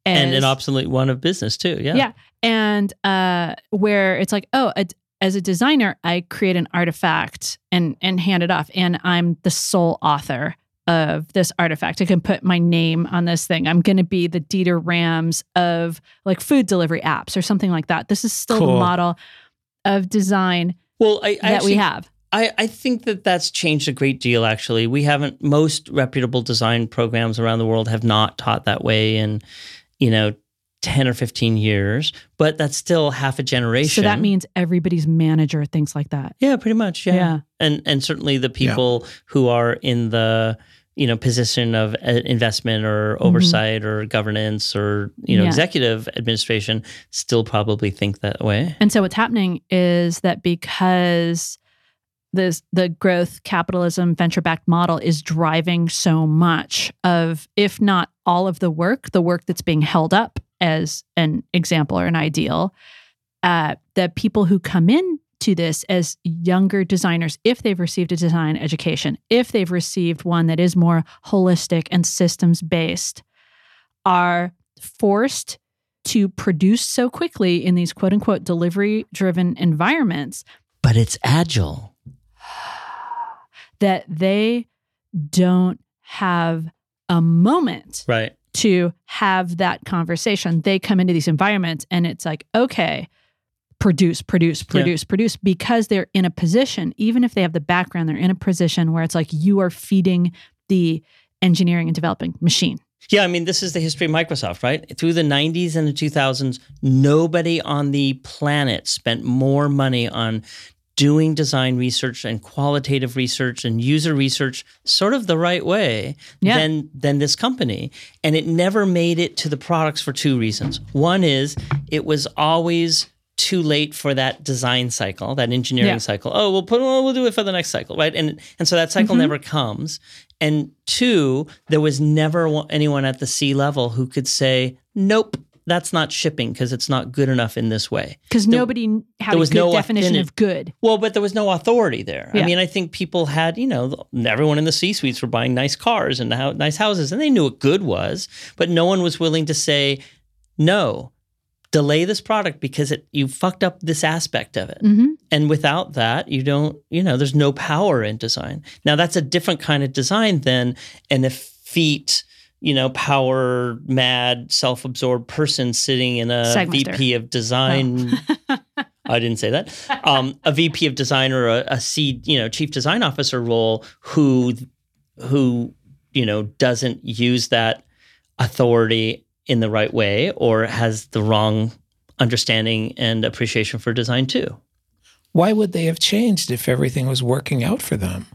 [SPEAKER 3] And an obsolete one of business too. Yeah.
[SPEAKER 2] Yeah. and uh where it's like, oh, a, as a designer, I create an artifact and and hand it off, and I'm the sole author of this artifact. I can put my name on this thing. I'm going to be the Dieter Rams of like food delivery apps or something like that. This is still the model of design
[SPEAKER 3] Well, I, I
[SPEAKER 2] that
[SPEAKER 3] actually,
[SPEAKER 2] we have.
[SPEAKER 3] I, I think that that's changed a great deal, actually. We haven't, most reputable design programs around the world have not taught that way in, you know, 10 or 15 years, but that's still half a generation.
[SPEAKER 2] So that means everybody's manager thinks like that.
[SPEAKER 3] Yeah, pretty much. Yeah.
[SPEAKER 2] Yeah.
[SPEAKER 3] And, and certainly the people who are in the, you know, position of uh, investment or oversight or governance or, you know,
[SPEAKER 2] Mm-hmm. Yeah.
[SPEAKER 3] executive administration still probably think that way.
[SPEAKER 2] And so what's happening is that because this the growth capitalism venture backed model is driving so much of if not all of the work, the work that's being held up as an example or an ideal, uh, the people who come in to this as younger designers, if they've received a design education, if they've received one that is more holistic and systems based, are forced to produce so quickly in these quote unquote delivery driven environments
[SPEAKER 3] But it's agile.
[SPEAKER 2] that they don't have a moment
[SPEAKER 3] Right.
[SPEAKER 2] to have that conversation. They come into these environments and it's like, okay, produce, produce, produce, produce, because they're in a position, even if they have the background, they're in a position where it's like you are feeding the engineering and developing machine.
[SPEAKER 3] Yeah, I mean, this is the history of Microsoft, right? Through the 90s and the 2000s, nobody on the planet spent more money on doing design research and qualitative research and user research sort of the right way
[SPEAKER 2] Yeah.
[SPEAKER 3] than than this company and it never made it to the products for two reasons one is it was always too late for that design cycle that engineering
[SPEAKER 2] Yeah.
[SPEAKER 3] cycle oh we'll put well, we'll do it for the next cycle right and and so that cycle
[SPEAKER 2] Mhm.
[SPEAKER 3] never comes and two there was never anyone at the C level who could say nope that's not shipping because it's not good enough in this way
[SPEAKER 2] Because nobody had
[SPEAKER 3] there
[SPEAKER 2] a
[SPEAKER 3] was
[SPEAKER 2] good
[SPEAKER 3] no
[SPEAKER 2] definition
[SPEAKER 3] authentic-
[SPEAKER 2] of good.
[SPEAKER 3] well, but there was no authority there. I mean, I think people had, you know, everyone in the C suites were buying nice cars and nice houses, and they knew what good was, but no one was willing to say, no, delay this product because it you fucked up this aspect of it.
[SPEAKER 2] hmm
[SPEAKER 3] And without that, you don't, you know, there's no power in design. Now, that's a different kind of design than an effete, you know, power mad, self absorbed person sitting in a. VP of design. I didn't say that. Um, a VP of design or a, a C, you know, chief design officer role who, who, you know, doesn't use that authority in the right way or has the wrong understanding and appreciation for design too.
[SPEAKER 1] Why would they have changed if everything was working out for them?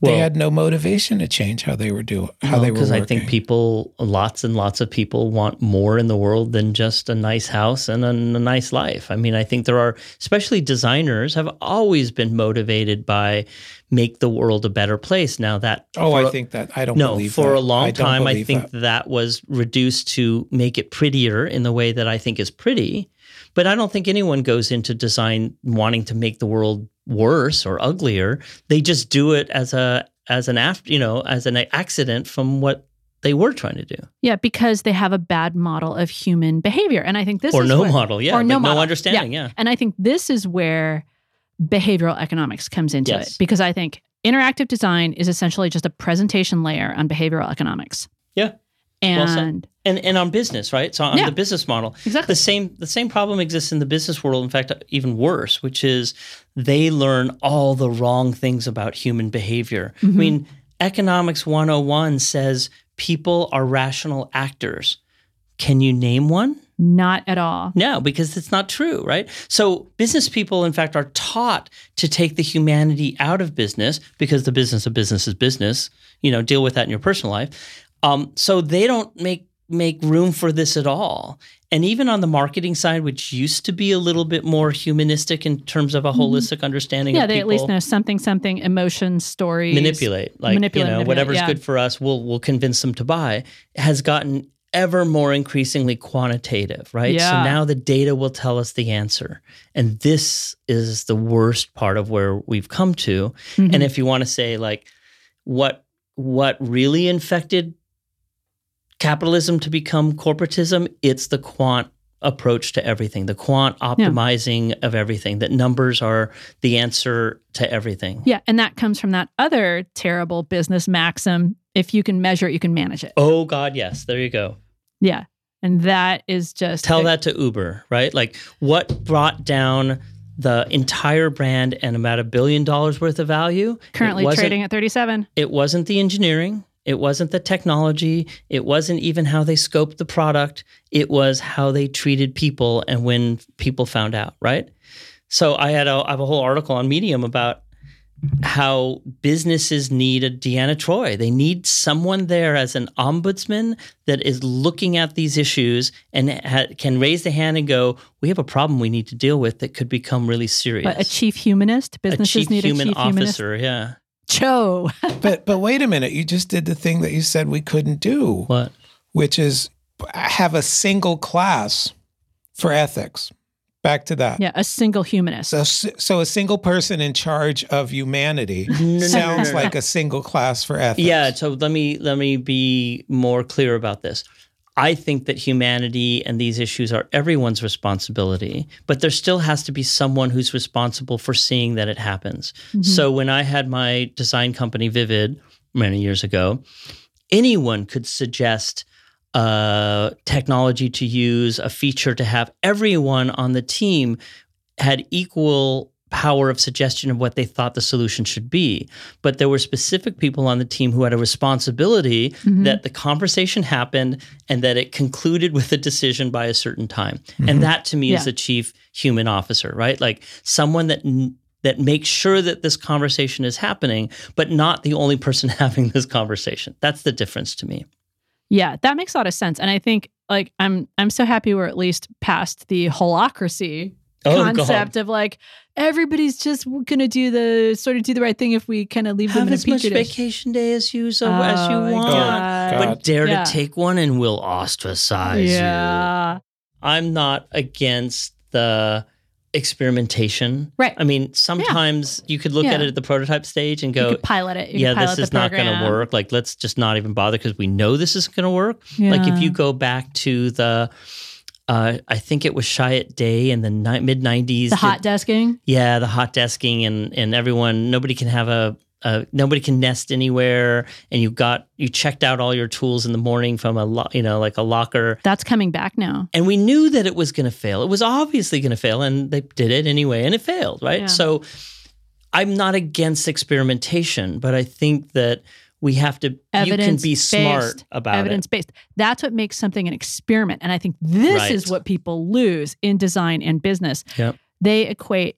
[SPEAKER 1] They had no motivation to change how they were doing how they were
[SPEAKER 3] because. I think people, lots and lots of people, want more in the world than just a nice house and a, a nice life. I mean, I think there are, especially designers, have always been motivated by make the world a better place. Now that
[SPEAKER 1] oh, I
[SPEAKER 3] a-
[SPEAKER 1] think that I don't
[SPEAKER 3] no, for
[SPEAKER 1] that.
[SPEAKER 3] a long
[SPEAKER 1] I
[SPEAKER 3] time, I think
[SPEAKER 1] that.
[SPEAKER 3] that. was reduced to make it prettier in the way that I think is pretty. But I don't think anyone goes into design wanting to make the world worse or uglier. They just do it as a as an after, you know, as an accident from what they were trying to do,
[SPEAKER 2] Yeah, because they have a bad model of human behavior. And I think this
[SPEAKER 3] or
[SPEAKER 2] is
[SPEAKER 3] no
[SPEAKER 2] where-
[SPEAKER 3] model, yeah,
[SPEAKER 2] or no
[SPEAKER 3] like
[SPEAKER 2] model.
[SPEAKER 3] no understanding, yeah.
[SPEAKER 2] And I think this is where behavioral economics comes into
[SPEAKER 3] Yes.
[SPEAKER 2] it because I think interactive design is essentially just a presentation layer on behavioral economics.
[SPEAKER 3] Yeah. Well.
[SPEAKER 2] And
[SPEAKER 3] and and on business, right? So on
[SPEAKER 2] Yeah.
[SPEAKER 3] the business model,
[SPEAKER 2] exactly.
[SPEAKER 3] the same the same problem exists in the business world. In fact, even worse, which is they learn all the wrong things about human behavior. I
[SPEAKER 2] Mhm.
[SPEAKER 3] mean, economics 101 says people are rational actors. Can you name one?
[SPEAKER 2] Not at all.
[SPEAKER 3] No, because it's not true, right? So business people, in fact, are taught to take the humanity out of business because the business of business is business. You know, deal with that in your personal life. Um, so they don't make make room for this at all. And even on the marketing side, which used to be a little bit more humanistic in terms of a holistic understanding
[SPEAKER 2] Mm-hmm. Yeah,
[SPEAKER 3] of
[SPEAKER 2] they
[SPEAKER 3] people,
[SPEAKER 2] at least know something, something, emotions, stories.
[SPEAKER 3] manipulate, like
[SPEAKER 2] Manipulate,
[SPEAKER 3] you know,
[SPEAKER 2] manipulate,
[SPEAKER 3] whatever's
[SPEAKER 2] yeah.
[SPEAKER 3] good for us, we'll we'll convince them to buy. Has gotten ever more increasingly quantitative, right?
[SPEAKER 2] Yeah.
[SPEAKER 3] So now the data will tell us the answer, and this is the worst part of where we've come to.
[SPEAKER 2] Mhm.
[SPEAKER 3] And if you want to say like what what really infected capitalism to become corporatism, it's the quant approach to everything, the quant optimizing of everything, that numbers are the answer to everything.
[SPEAKER 2] yeah, and that comes from that other terrible business maxim if you can measure it, you can manage it.
[SPEAKER 3] Oh God, yes. There you go.
[SPEAKER 2] Yeah. And that is just
[SPEAKER 3] Tell that to Uber, right? Like what brought down the entire brand and about a billion dollars worth of value?
[SPEAKER 2] currently trading at 37.
[SPEAKER 3] It wasn't the engineering. It wasn't the technology. It wasn't even how they scoped the product. It was how they treated people and when people found out, right? So I had a, I have a whole article on Medium about how businesses need a Deanna Troi. They need someone there as an ombudsman that is looking at these issues and ha- can raise the hand and go, "We have a problem we need to deal with that could become really serious."
[SPEAKER 2] But a chief humanist.
[SPEAKER 3] A
[SPEAKER 2] Businesses
[SPEAKER 3] chief
[SPEAKER 2] need
[SPEAKER 3] human
[SPEAKER 2] a chief humanist.
[SPEAKER 3] officer, yeah.
[SPEAKER 2] Cho.
[SPEAKER 1] but but wait a minute, you just did the thing that you said we couldn't do,
[SPEAKER 3] What?
[SPEAKER 1] which is have a single class for ethics. Back to that.
[SPEAKER 2] Yeah, a single humanist.
[SPEAKER 1] So, so a single person in charge of humanity sounds
[SPEAKER 3] no, no.
[SPEAKER 1] like a single class for ethics.
[SPEAKER 3] Yeah, so let me let me be more clear about this. I think that humanity and these issues are everyone's responsibility, but there still has to be someone who's responsible for seeing that it happens.
[SPEAKER 2] Mhm.
[SPEAKER 3] So when I had my design company Vivid many years ago, anyone could suggest uh, technology to use, a feature to have. Everyone on the team had equal power of suggestion of what they thought the solution should be. But there were specific people on the team who had a responsibility
[SPEAKER 2] Mhm.
[SPEAKER 3] that the conversation happened and that it concluded with a decision by a certain time. And that to me is
[SPEAKER 2] Yeah.
[SPEAKER 3] the chief human officer, right? Like someone that n- that makes sure that this conversation is happening, but not the only person having this conversation. That's the difference to me.
[SPEAKER 2] Yeah, that makes a lot of sense. And I think like I'm I'm so happy we're at least past the holacracy
[SPEAKER 3] Oh,
[SPEAKER 2] concept of like everybody's just gonna do the sort of do the right thing if we kind of leave them
[SPEAKER 3] Have
[SPEAKER 2] in a
[SPEAKER 3] as much
[SPEAKER 2] dish.
[SPEAKER 3] vacation day as you so as you
[SPEAKER 2] Oh
[SPEAKER 3] want.
[SPEAKER 2] Oh, God.
[SPEAKER 1] God.
[SPEAKER 3] But dare
[SPEAKER 2] Yeah.
[SPEAKER 3] to take one and we'll ostracize you. I'm not against the experimentation.
[SPEAKER 2] Right.
[SPEAKER 3] I mean, sometimes you could look at it at the prototype stage and
[SPEAKER 2] You
[SPEAKER 3] go,
[SPEAKER 2] could pilot it. You
[SPEAKER 3] yeah,
[SPEAKER 2] pilot
[SPEAKER 3] this is not going to work. Like, let's just not even bother because we know this isn't going to work. Like, if you go back to the, uh, I think it was Chiat Day in the ni- mid 90s.
[SPEAKER 2] the hot desking.
[SPEAKER 3] Yeah, the hot desking and and everyone nobody can have a, a nobody can nest anywhere and you got you checked out all your tools in the morning from a lo- you know like a locker
[SPEAKER 2] That's coming back now.
[SPEAKER 3] and we knew that it was going to fail. It was obviously going to fail and they did it anyway and it failed, right?
[SPEAKER 2] Yeah.
[SPEAKER 3] So I'm not against experimentation, but I think that we have to you can
[SPEAKER 2] Evidence
[SPEAKER 3] be smart
[SPEAKER 2] based.
[SPEAKER 3] about
[SPEAKER 2] Evidence
[SPEAKER 3] it.
[SPEAKER 2] based. That's what makes something an experiment. And I think this
[SPEAKER 3] Right.
[SPEAKER 2] is what people lose in design and business.
[SPEAKER 3] Yep.
[SPEAKER 2] They equate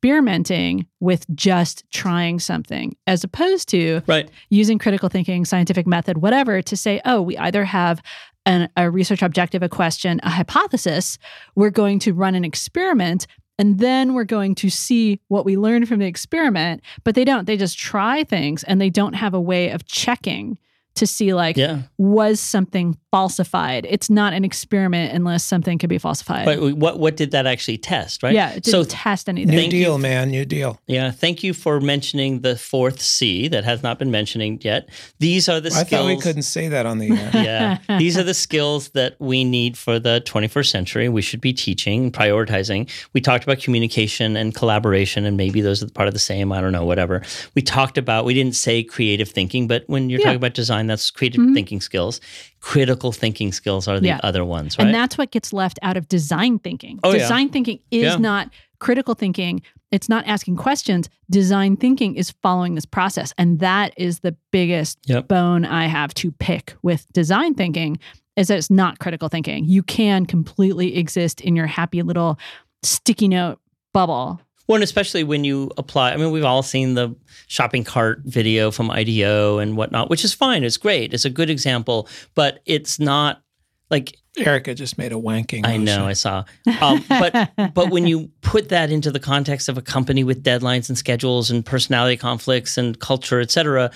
[SPEAKER 2] experimenting with just trying something as opposed to
[SPEAKER 3] Right.
[SPEAKER 2] using critical thinking, scientific method, whatever, to say, oh, we either have an, a research objective, a question, a hypothesis. We're going to run an experiment. And then we're going to see what we learned from the experiment. But they don't. They just try things and they don't have a way of checking to see, like,
[SPEAKER 3] Yeah.
[SPEAKER 2] was something falsified? It's not an experiment unless something could be falsified.
[SPEAKER 3] But what what did that actually test, right?
[SPEAKER 2] Yeah, it didn't
[SPEAKER 3] so
[SPEAKER 2] test anything.
[SPEAKER 1] New
[SPEAKER 3] Thank you
[SPEAKER 1] deal, man. New deal.
[SPEAKER 3] yeah, thank you for mentioning the fourth C that has not been mentioning yet. These are the
[SPEAKER 1] I
[SPEAKER 3] skills
[SPEAKER 1] thought we couldn't say that on the air.
[SPEAKER 3] yeah. These are the skills that we need for the 21st century. We should be teaching, prioritizing. We talked about communication and collaboration, and maybe those are part of the same. I don't know, whatever. We talked about, we didn't say creative thinking, but when you're
[SPEAKER 2] Yeah.
[SPEAKER 3] talking about design, that's creative
[SPEAKER 2] Mhm.
[SPEAKER 3] thinking skills. Critical thinking skills are the
[SPEAKER 2] Yeah.
[SPEAKER 3] other ones, right?
[SPEAKER 2] And that's what gets left out of design thinking.
[SPEAKER 3] Oh, yeah.
[SPEAKER 2] design thinking is
[SPEAKER 3] Yeah.
[SPEAKER 2] not critical thinking. It's not asking questions. Design thinking is following this process. And that is the biggest
[SPEAKER 3] Yep.
[SPEAKER 2] bone I have to pick with design thinking is that it's not critical thinking. You can completely exist in your happy little sticky note bubble.
[SPEAKER 3] Well, and especially when you apply, I mean, we've all seen the shopping cart video from IDEO and whatnot, which is fine. It's great. It's a good example, but it's not like
[SPEAKER 1] Erika just made a wanking.
[SPEAKER 3] I know, I saw. Um, but but when you put that into the context of a company with deadlines and schedules and personality conflicts and culture, et cetera,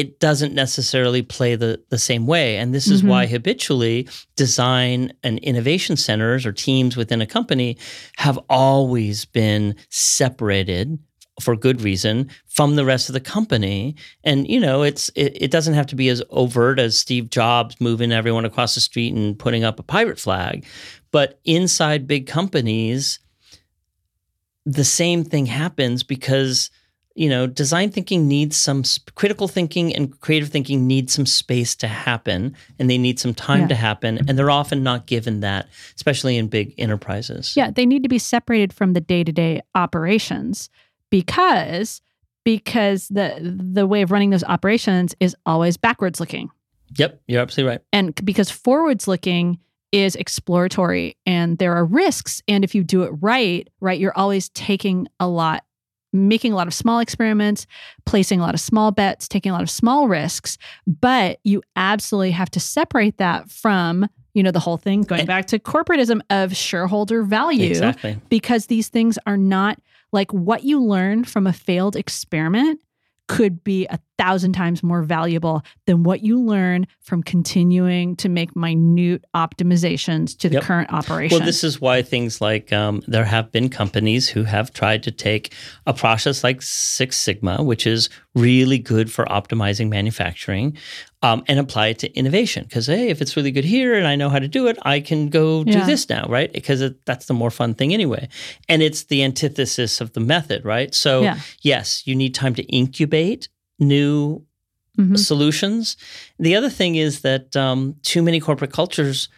[SPEAKER 3] it doesn't necessarily play the, the same way. And this is
[SPEAKER 2] Mhm.
[SPEAKER 3] why habitually design and innovation centers or teams within a company have always been separated for good reason from the rest of the company and you know it's it, it doesn't have to be as overt as steve jobs moving everyone across the street and putting up a pirate flag but inside big companies the same thing happens because you know design thinking needs some sp- critical thinking and creative thinking needs some space to happen and they need some time
[SPEAKER 2] Yeah.
[SPEAKER 3] to happen and they're often not given that especially in big enterprises
[SPEAKER 2] Yeah, they need to be separated from the day-to-day operations because because the the way of running those operations is always backwards looking.
[SPEAKER 3] yep you're absolutely right
[SPEAKER 2] And because forwards looking is exploratory and there are risks and if you do it right, right, you're always taking a lot making a lot of small experiments, placing a lot of small bets, taking a lot of small risks, but you absolutely have to separate that from, you know, the whole thing going
[SPEAKER 3] eh.
[SPEAKER 2] back to corporatism of shareholder value
[SPEAKER 3] exactly.
[SPEAKER 2] because these things are not like what you learn from a failed experiment could be a thousand times more valuable than what you learn from continuing to make minute optimizations to the
[SPEAKER 3] Yep.
[SPEAKER 2] current operation.
[SPEAKER 3] Well, this is why things like um, there have been companies who have tried to take a process like Six Sigma, which is really good for optimizing manufacturing, um, and apply it to innovation. Because hey, if it's really good here and I know how to do it, I can go do
[SPEAKER 2] Yeah.
[SPEAKER 3] this now, right? Because it, that's the more fun thing anyway, and it's the antithesis of the method, right? So
[SPEAKER 2] Yeah.
[SPEAKER 3] yes, you need time to incubate new
[SPEAKER 2] Mhm.
[SPEAKER 3] solutions. The other thing is that um, too many corporate cultures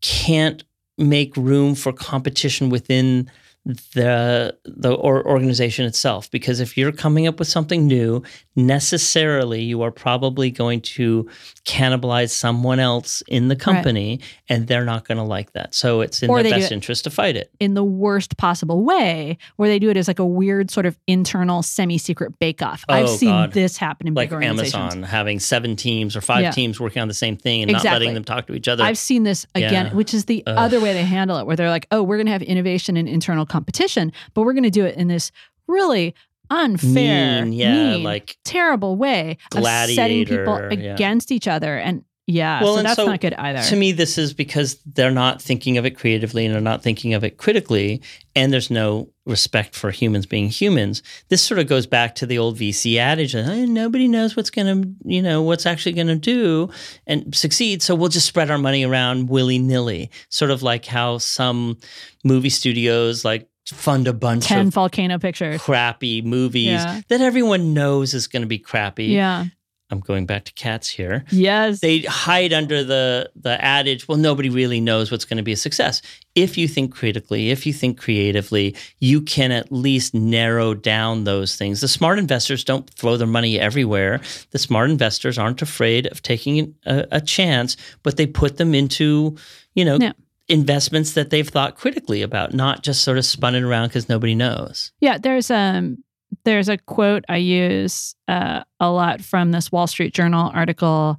[SPEAKER 3] can't make room for competition within the the or organization itself because if you're coming up with something new necessarily you are probably going to cannibalize someone else in the company and they're not going to like that so it's in
[SPEAKER 2] Or
[SPEAKER 3] their best interest to fight it
[SPEAKER 2] in the worst possible way, where they do it as like a weird sort of internal semi-secret bake-off. I've
[SPEAKER 3] Oh,
[SPEAKER 2] seen
[SPEAKER 3] God.
[SPEAKER 2] this happen in
[SPEAKER 3] like
[SPEAKER 2] big organizations.
[SPEAKER 3] Amazon having seven teams or five
[SPEAKER 2] Yeah.
[SPEAKER 3] teams working on the same thing and not
[SPEAKER 2] Exactly.
[SPEAKER 3] letting them talk to each other
[SPEAKER 2] I've seen this again,
[SPEAKER 3] Yeah.
[SPEAKER 2] which is the
[SPEAKER 3] Ugh.
[SPEAKER 2] other way they handle it, where they're like, "Oh, we're going to have innovation and internal competition, but we're going to do it in this really unfair,
[SPEAKER 3] mean yeah
[SPEAKER 2] mean,
[SPEAKER 3] like
[SPEAKER 2] terrible way of setting people
[SPEAKER 3] yeah.
[SPEAKER 2] against each other." And yeah,
[SPEAKER 3] Well,
[SPEAKER 2] so that's
[SPEAKER 3] so
[SPEAKER 2] not good either.
[SPEAKER 3] To me, this is because they're not thinking of it creatively and they're not thinking of it critically, and there's no respect for humans being humans. This sort of goes back to the old VC adage that "Eh, nobody knows what's going to, you know, what's actually going to do and succeed. So we'll just spread our money around willy nilly, sort of like how some movie studios like fund a bunch
[SPEAKER 2] Ten
[SPEAKER 3] of
[SPEAKER 2] volcano pictures.
[SPEAKER 3] crappy movies
[SPEAKER 2] Yeah.
[SPEAKER 3] that everyone knows is going to be crappy.
[SPEAKER 2] Yeah.
[SPEAKER 3] I'm going back to cats here.
[SPEAKER 2] Yes.
[SPEAKER 3] they hide under the the adage well nobody really knows what's going to be a success. If you think critically if you think creatively you can at least narrow down those things. The smart investors don't throw their money everywhere. The smart investors aren't afraid of taking a, a chance but they put them into you know
[SPEAKER 2] Yeah.
[SPEAKER 3] investments that they've thought critically about not just sort of spun it around because nobody knows.
[SPEAKER 2] Yeah, there's um there's a quote I use uh, a lot from this Wall Street Journal article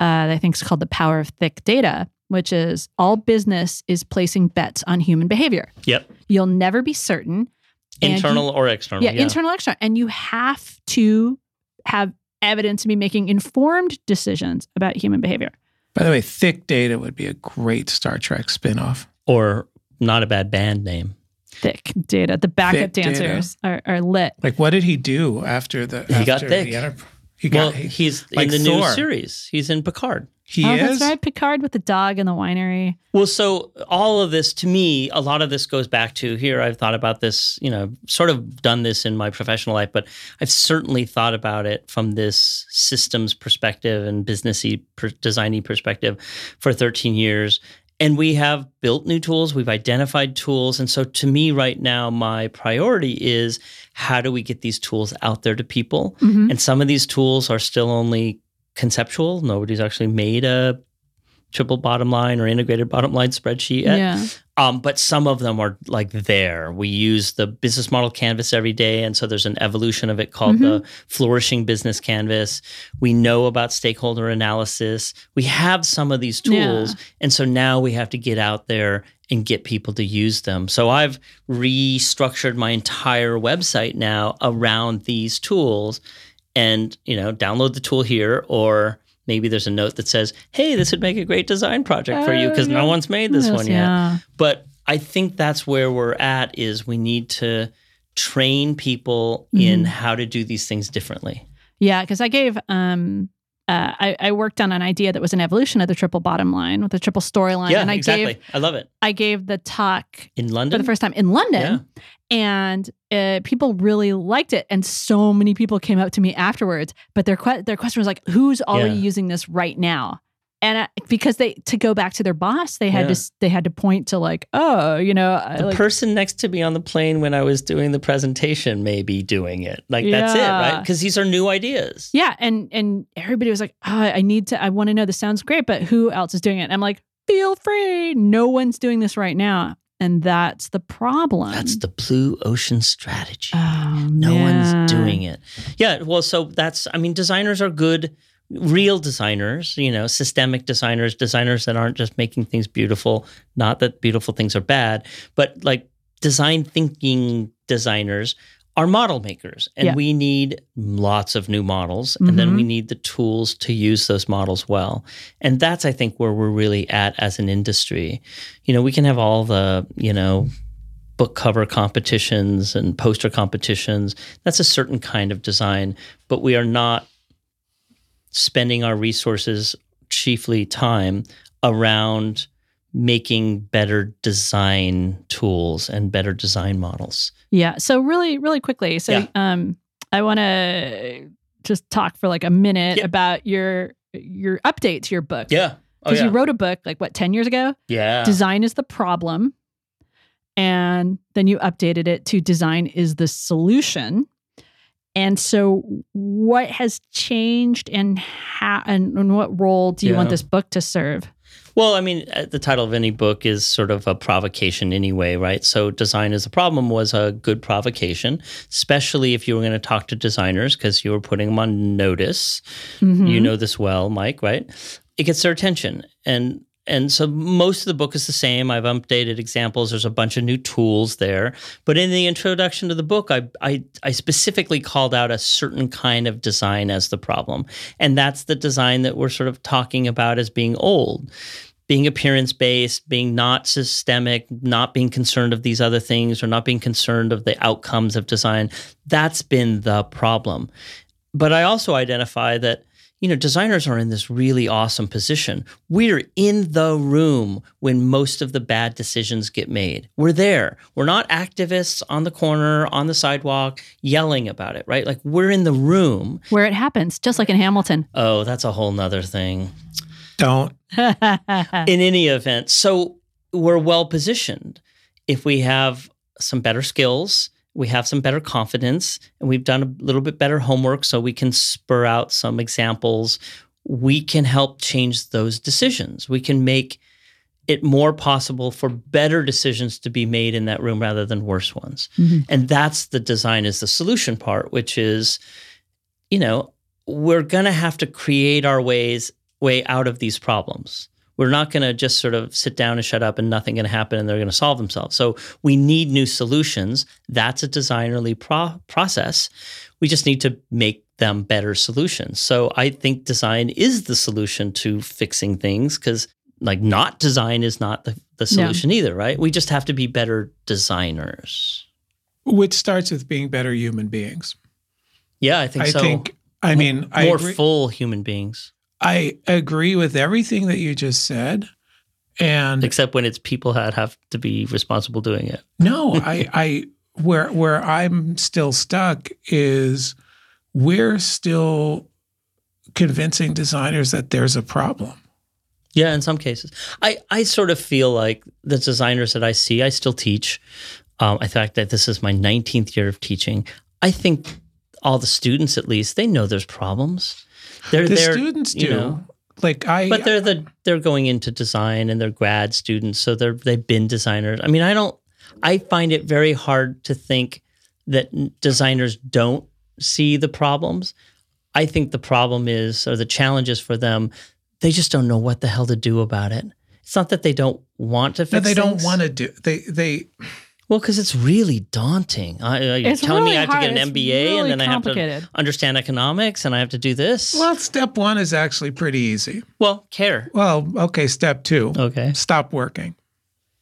[SPEAKER 2] uh, that I think is called "The Power of Thick Data," which is all business is placing bets on human behavior.
[SPEAKER 3] yep
[SPEAKER 2] You'll never be certain. and you-
[SPEAKER 3] internal or external
[SPEAKER 2] yeah, internal, external, and you have to have evidence to be making informed decisions about human behavior.
[SPEAKER 1] By the way, Thick Data would be a great Star Trek spinoff.
[SPEAKER 3] or not a bad band name
[SPEAKER 2] Thick data. The backup
[SPEAKER 1] Thick
[SPEAKER 2] dancers are, are lit.
[SPEAKER 1] Like, what did he do after the?
[SPEAKER 3] He got thick.
[SPEAKER 1] The enter- he got.
[SPEAKER 3] well,
[SPEAKER 1] he
[SPEAKER 3] he's
[SPEAKER 1] like
[SPEAKER 3] in the new series. He's in Picard.
[SPEAKER 1] he
[SPEAKER 2] oh,
[SPEAKER 1] is.
[SPEAKER 2] that's right. Picard with the dog and the winery.
[SPEAKER 3] Well, so all of this to me, a lot of this goes back to here. I've thought about this, you know, sort of done this in my professional life, but I've certainly thought about it from this systems perspective and businessy, per, designy perspective for 13 years. And we have built new tools, we've identified tools. And so to me, right now, my priority is how do we get these tools out there to people?
[SPEAKER 2] Mhm.
[SPEAKER 3] And some of these tools are still only conceptual. Nobody's actually made a triple bottom line or integrated bottom line spreadsheet yet.
[SPEAKER 2] Yeah.
[SPEAKER 3] Um, but some of them are like there. We use the business model canvas every day. And so there's an evolution of it called the flourishing business canvas. We know about stakeholder analysis. We have some of these tools.
[SPEAKER 2] Yeah.
[SPEAKER 3] And so now we have to get out there and get people to use them. So I've restructured my entire website now around these tools and, you know, download the tool here or maybe there's a note that says, "Hey, this would make a great design project for you because no one's made this
[SPEAKER 2] Yes,
[SPEAKER 3] one yet."
[SPEAKER 2] Yeah.
[SPEAKER 3] But I think that's where we're at is we need to train people
[SPEAKER 2] Mm-hmm.
[SPEAKER 3] in how to do these things differently.
[SPEAKER 2] Yeah, because I gave um uh, I, I worked on an idea that was an evolution of the triple bottom line with the triple storyline,
[SPEAKER 3] yeah,
[SPEAKER 2] and I
[SPEAKER 3] exactly.
[SPEAKER 2] gave
[SPEAKER 3] I love it.
[SPEAKER 2] I gave the talk
[SPEAKER 3] In London for
[SPEAKER 2] the first time in London, and uh, people really liked it, and so many people came up to me afterwards. But their que- their question was like, "Who's already
[SPEAKER 3] Yeah.
[SPEAKER 2] using this right now?" And I, because they to go back to their boss, they had
[SPEAKER 3] Yeah.
[SPEAKER 2] to they had to point to like, "Oh, you know,
[SPEAKER 3] the
[SPEAKER 2] like,
[SPEAKER 3] person next to me on the plane when I was doing the presentation may be doing it. Like that's it, right? Because these are new ideas.
[SPEAKER 2] Yeah, and and everybody was like, oh, I need to, I want to know. This sounds great, but who else is doing it? And I'm like, feel free. No one's doing this right now, and that's the problem.
[SPEAKER 3] That's the blue ocean strategy.
[SPEAKER 2] oh,
[SPEAKER 3] no
[SPEAKER 2] man.
[SPEAKER 3] one's doing it. Yeah, well, so that's I mean, designers are good, real designers, you know, systemic designers, designers that aren't just making things beautiful. Not that beautiful things are bad, but like design thinking designers are model makers and
[SPEAKER 2] Yeah.
[SPEAKER 3] we need lots of new models and then we mm-hmm. need the tools to use those models well and that's i think where we're really at as an industry you know we can have all the you know book cover competitions and poster competitions that's a certain kind of design but we are not spending our resources chiefly time around making better design tools and better design models
[SPEAKER 2] Yeah. So really, really quickly. So
[SPEAKER 3] Yeah.
[SPEAKER 2] um I wanna just talk for like a minute about your your update to your book.
[SPEAKER 3] yeah oh
[SPEAKER 2] Because
[SPEAKER 3] yeah
[SPEAKER 2] you wrote a book like what, 10 years ago?
[SPEAKER 3] yeah
[SPEAKER 2] Design is the problem. And then you updated it to design is the solution. And so what has changed and how and, and what role do you want this book to serve?
[SPEAKER 3] Well, I mean, uh, the title of any book is sort of a provocation anyway, right? So, Design is a Problem was a good provocation, especially if you were going to talk to designers because you were putting them on notice.
[SPEAKER 2] Mhm.
[SPEAKER 3] You know this well, Mike, right? It gets their attention. And and so most of the book is the same. I've updated examples. There's a bunch of new tools there. But in the introduction to the book, I, I, I specifically called out a certain kind of design as the problem. And that's the design that we're sort of talking about as being old being appearance based, being not systemic, not being concerned of these other things, or not being concerned of the outcomes of design. That's been the problem. But I also identify that you know designers are in this really awesome position. We're in the room when most of the bad decisions get made. We're there. We're not activists on the corner, on the sidewalk, yelling about it, right? Like we're in the room.
[SPEAKER 2] Where it happens, just like in Hamilton.
[SPEAKER 3] Oh, that's a whole nother thing.
[SPEAKER 1] Don't.
[SPEAKER 3] in any event, so we're well positioned. If we have some better skills, we have some better confidence, and we've done a little bit better homework so we can spur out some examples, we can help change those decisions. We can make it more possible for better decisions to be made in that room rather than worse ones.
[SPEAKER 2] Mhm.
[SPEAKER 3] And that's the design is the solution part, which is, you know, we're going to have to create our ways way out of these problems. We're not going to just sort of sit down and shut up and nothing going to happen and they're going to solve themselves. So we need new solutions. That's a designerly pro- process. We just need to make them better solutions. So I think design is the solution to fixing things because like not design is not the, the
[SPEAKER 2] No.
[SPEAKER 3] solution either, right? We just have to be better designers.
[SPEAKER 1] Which starts with being better human beings.
[SPEAKER 3] Yeah, I think
[SPEAKER 1] I
[SPEAKER 3] so.
[SPEAKER 1] think. I mean, I
[SPEAKER 3] more
[SPEAKER 1] agree,
[SPEAKER 3] full human beings,
[SPEAKER 1] I agree with everything that you just said, and
[SPEAKER 3] except when it's people that have to be responsible doing it.
[SPEAKER 1] No, I, I, where where I'm still stuck is we're still convincing designers that there's a problem.
[SPEAKER 3] Yeah, in some cases, I I sort of feel like the designers that I see, I still teach. Um, I fact that this is my 19th year of teaching. I think all the students, at least, they know there's problems. They're
[SPEAKER 1] The
[SPEAKER 3] they're,
[SPEAKER 1] students do.
[SPEAKER 3] know,
[SPEAKER 1] like I,
[SPEAKER 3] but they're the they're going into design and they're grad students, so they're they've been designers. I mean, I don't. I find it very hard to think that designers don't see the problems. I think the problem is, or the challenges for them, they just don't know what the hell to do about it. It's not that they don't want to fix.
[SPEAKER 1] no, they don't want to do. They they
[SPEAKER 3] Well, because it's really daunting. I, I- you're
[SPEAKER 2] It's
[SPEAKER 3] telling me
[SPEAKER 2] really
[SPEAKER 3] I have to get an
[SPEAKER 2] hard. It's
[SPEAKER 3] MBA
[SPEAKER 2] really
[SPEAKER 3] and then I have to
[SPEAKER 2] complicated.
[SPEAKER 3] understand economics and I have to do this.
[SPEAKER 1] well, step one is actually pretty easy.
[SPEAKER 3] well care.
[SPEAKER 1] Well, okay, step two,
[SPEAKER 3] Okay.
[SPEAKER 1] stop working.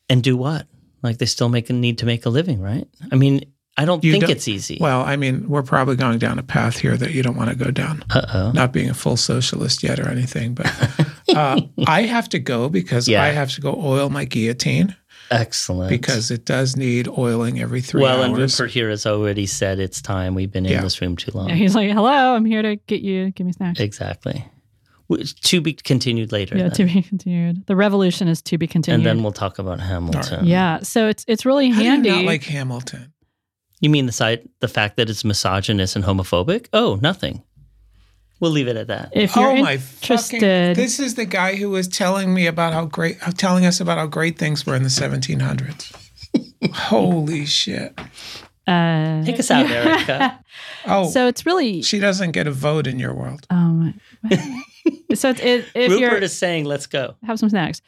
[SPEAKER 3] and do what? Like they still make a need to make a living, right? I mean, I don't
[SPEAKER 1] You
[SPEAKER 3] think
[SPEAKER 1] don't-
[SPEAKER 3] it's easy.
[SPEAKER 1] Well, I mean, we're probably going down a path here that you don't want to go down.
[SPEAKER 3] uh oh.
[SPEAKER 1] Not being a full socialist yet or anything, but uh, I have to go because
[SPEAKER 3] Yeah.
[SPEAKER 1] I have to go oil my guillotine
[SPEAKER 3] Excellent.
[SPEAKER 1] because it does need oiling every three
[SPEAKER 3] well, and. Rupert here has already said it's time. We've been in
[SPEAKER 1] Yeah.
[SPEAKER 3] this room too long.
[SPEAKER 2] Yeah, he's like, "Hello, I'm here to get you. Give me snacks."
[SPEAKER 3] exactly. To be continued later.
[SPEAKER 2] Yeah,
[SPEAKER 3] then.
[SPEAKER 2] to be continued. The revolution is to be continued.
[SPEAKER 3] and then we'll talk about Hamilton.
[SPEAKER 2] yeah, so it's it's really
[SPEAKER 1] How do you
[SPEAKER 2] handy.
[SPEAKER 1] not like Hamilton?
[SPEAKER 3] You mean the side, the fact that it's misogynist and homophobic? Oh, nothing. We'll leave it at that.
[SPEAKER 2] if you're
[SPEAKER 1] oh my
[SPEAKER 2] interested,
[SPEAKER 1] fucking! This is the guy who was telling me about how great, telling us about how great things were in the 1700s. Holy shit!
[SPEAKER 2] uh,
[SPEAKER 3] Take us out, Erika.
[SPEAKER 1] Oh,
[SPEAKER 2] so it's really
[SPEAKER 1] she doesn't get a vote in your world.
[SPEAKER 2] um. so it's, it, if you're
[SPEAKER 3] Rupert is saying, let's go.
[SPEAKER 2] have some snacks.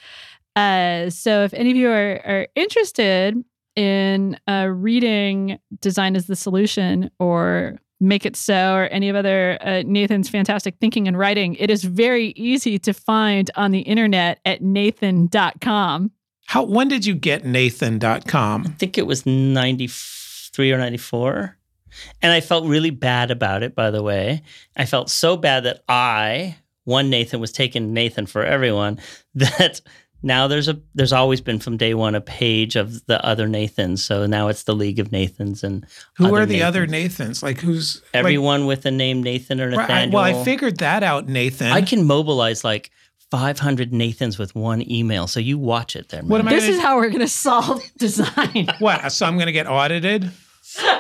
[SPEAKER 2] Uh, so if any of you are, are interested, in uh, reading Design is the Solution or Make It So or any of other uh, Nathan's fantastic thinking and writing, it is very easy to find on the internet at nathan.com.
[SPEAKER 1] How when did you get nathan.com?
[SPEAKER 3] I think it was 93 or 94. And I felt really bad about it, by the way. I felt so bad that I, one Nathan, was taking Nathan for everyone, that now there's a there's always been from day one a page of the other Nathans. So now it's the League of Nathans and
[SPEAKER 1] Who
[SPEAKER 3] other
[SPEAKER 1] are the other
[SPEAKER 3] Nathans.
[SPEAKER 1] Nathans? Like who's like-
[SPEAKER 3] everyone with the name Nathan or
[SPEAKER 1] Right, I-
[SPEAKER 3] Nathaniel.
[SPEAKER 1] well, I figured that out, Nathan.
[SPEAKER 3] I can mobilize like 500 Nathans with one email. So you watch it there.
[SPEAKER 1] What am I
[SPEAKER 2] This
[SPEAKER 1] gonna-
[SPEAKER 2] is how we're going to solve design.
[SPEAKER 1] what? So I'm going to get audited?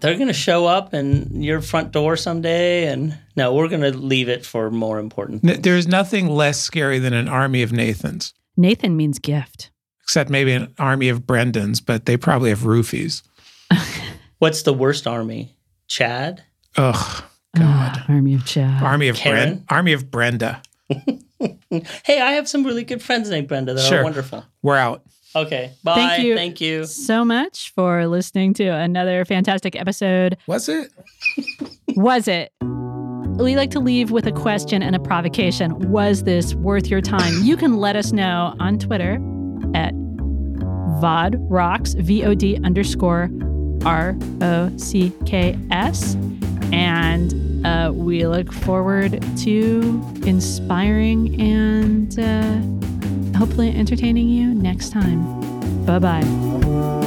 [SPEAKER 3] They're going to show up in your front door someday. And no, we're going to leave it for more important.
[SPEAKER 1] N- There's nothing less scary than an army of Nathans,
[SPEAKER 2] Nathan means gift.
[SPEAKER 1] except maybe an army of Brendans, but they probably have roofies.
[SPEAKER 3] What's the worst army? Chad?
[SPEAKER 1] Ugh, God.
[SPEAKER 2] Ah, army of Chad.
[SPEAKER 1] Army of
[SPEAKER 3] Karen?
[SPEAKER 1] Brenda. Army of Brenda.
[SPEAKER 3] Hey, I have some really good friends named Brenda that
[SPEAKER 1] Sure.
[SPEAKER 3] are wonderful.
[SPEAKER 1] We're out.
[SPEAKER 3] Okay. Bye.
[SPEAKER 2] Thank you.
[SPEAKER 3] Thank you.
[SPEAKER 2] so much for listening to another fantastic episode.
[SPEAKER 1] Was it?
[SPEAKER 2] Was it? We like to leave with a question and a provocation. Was this worth your time? You can let us know on Twitter at VOD Rocks, V O D underscore R O C K S. And uh, we look forward to inspiring and uh, hopefully entertaining you next time. Bye bye.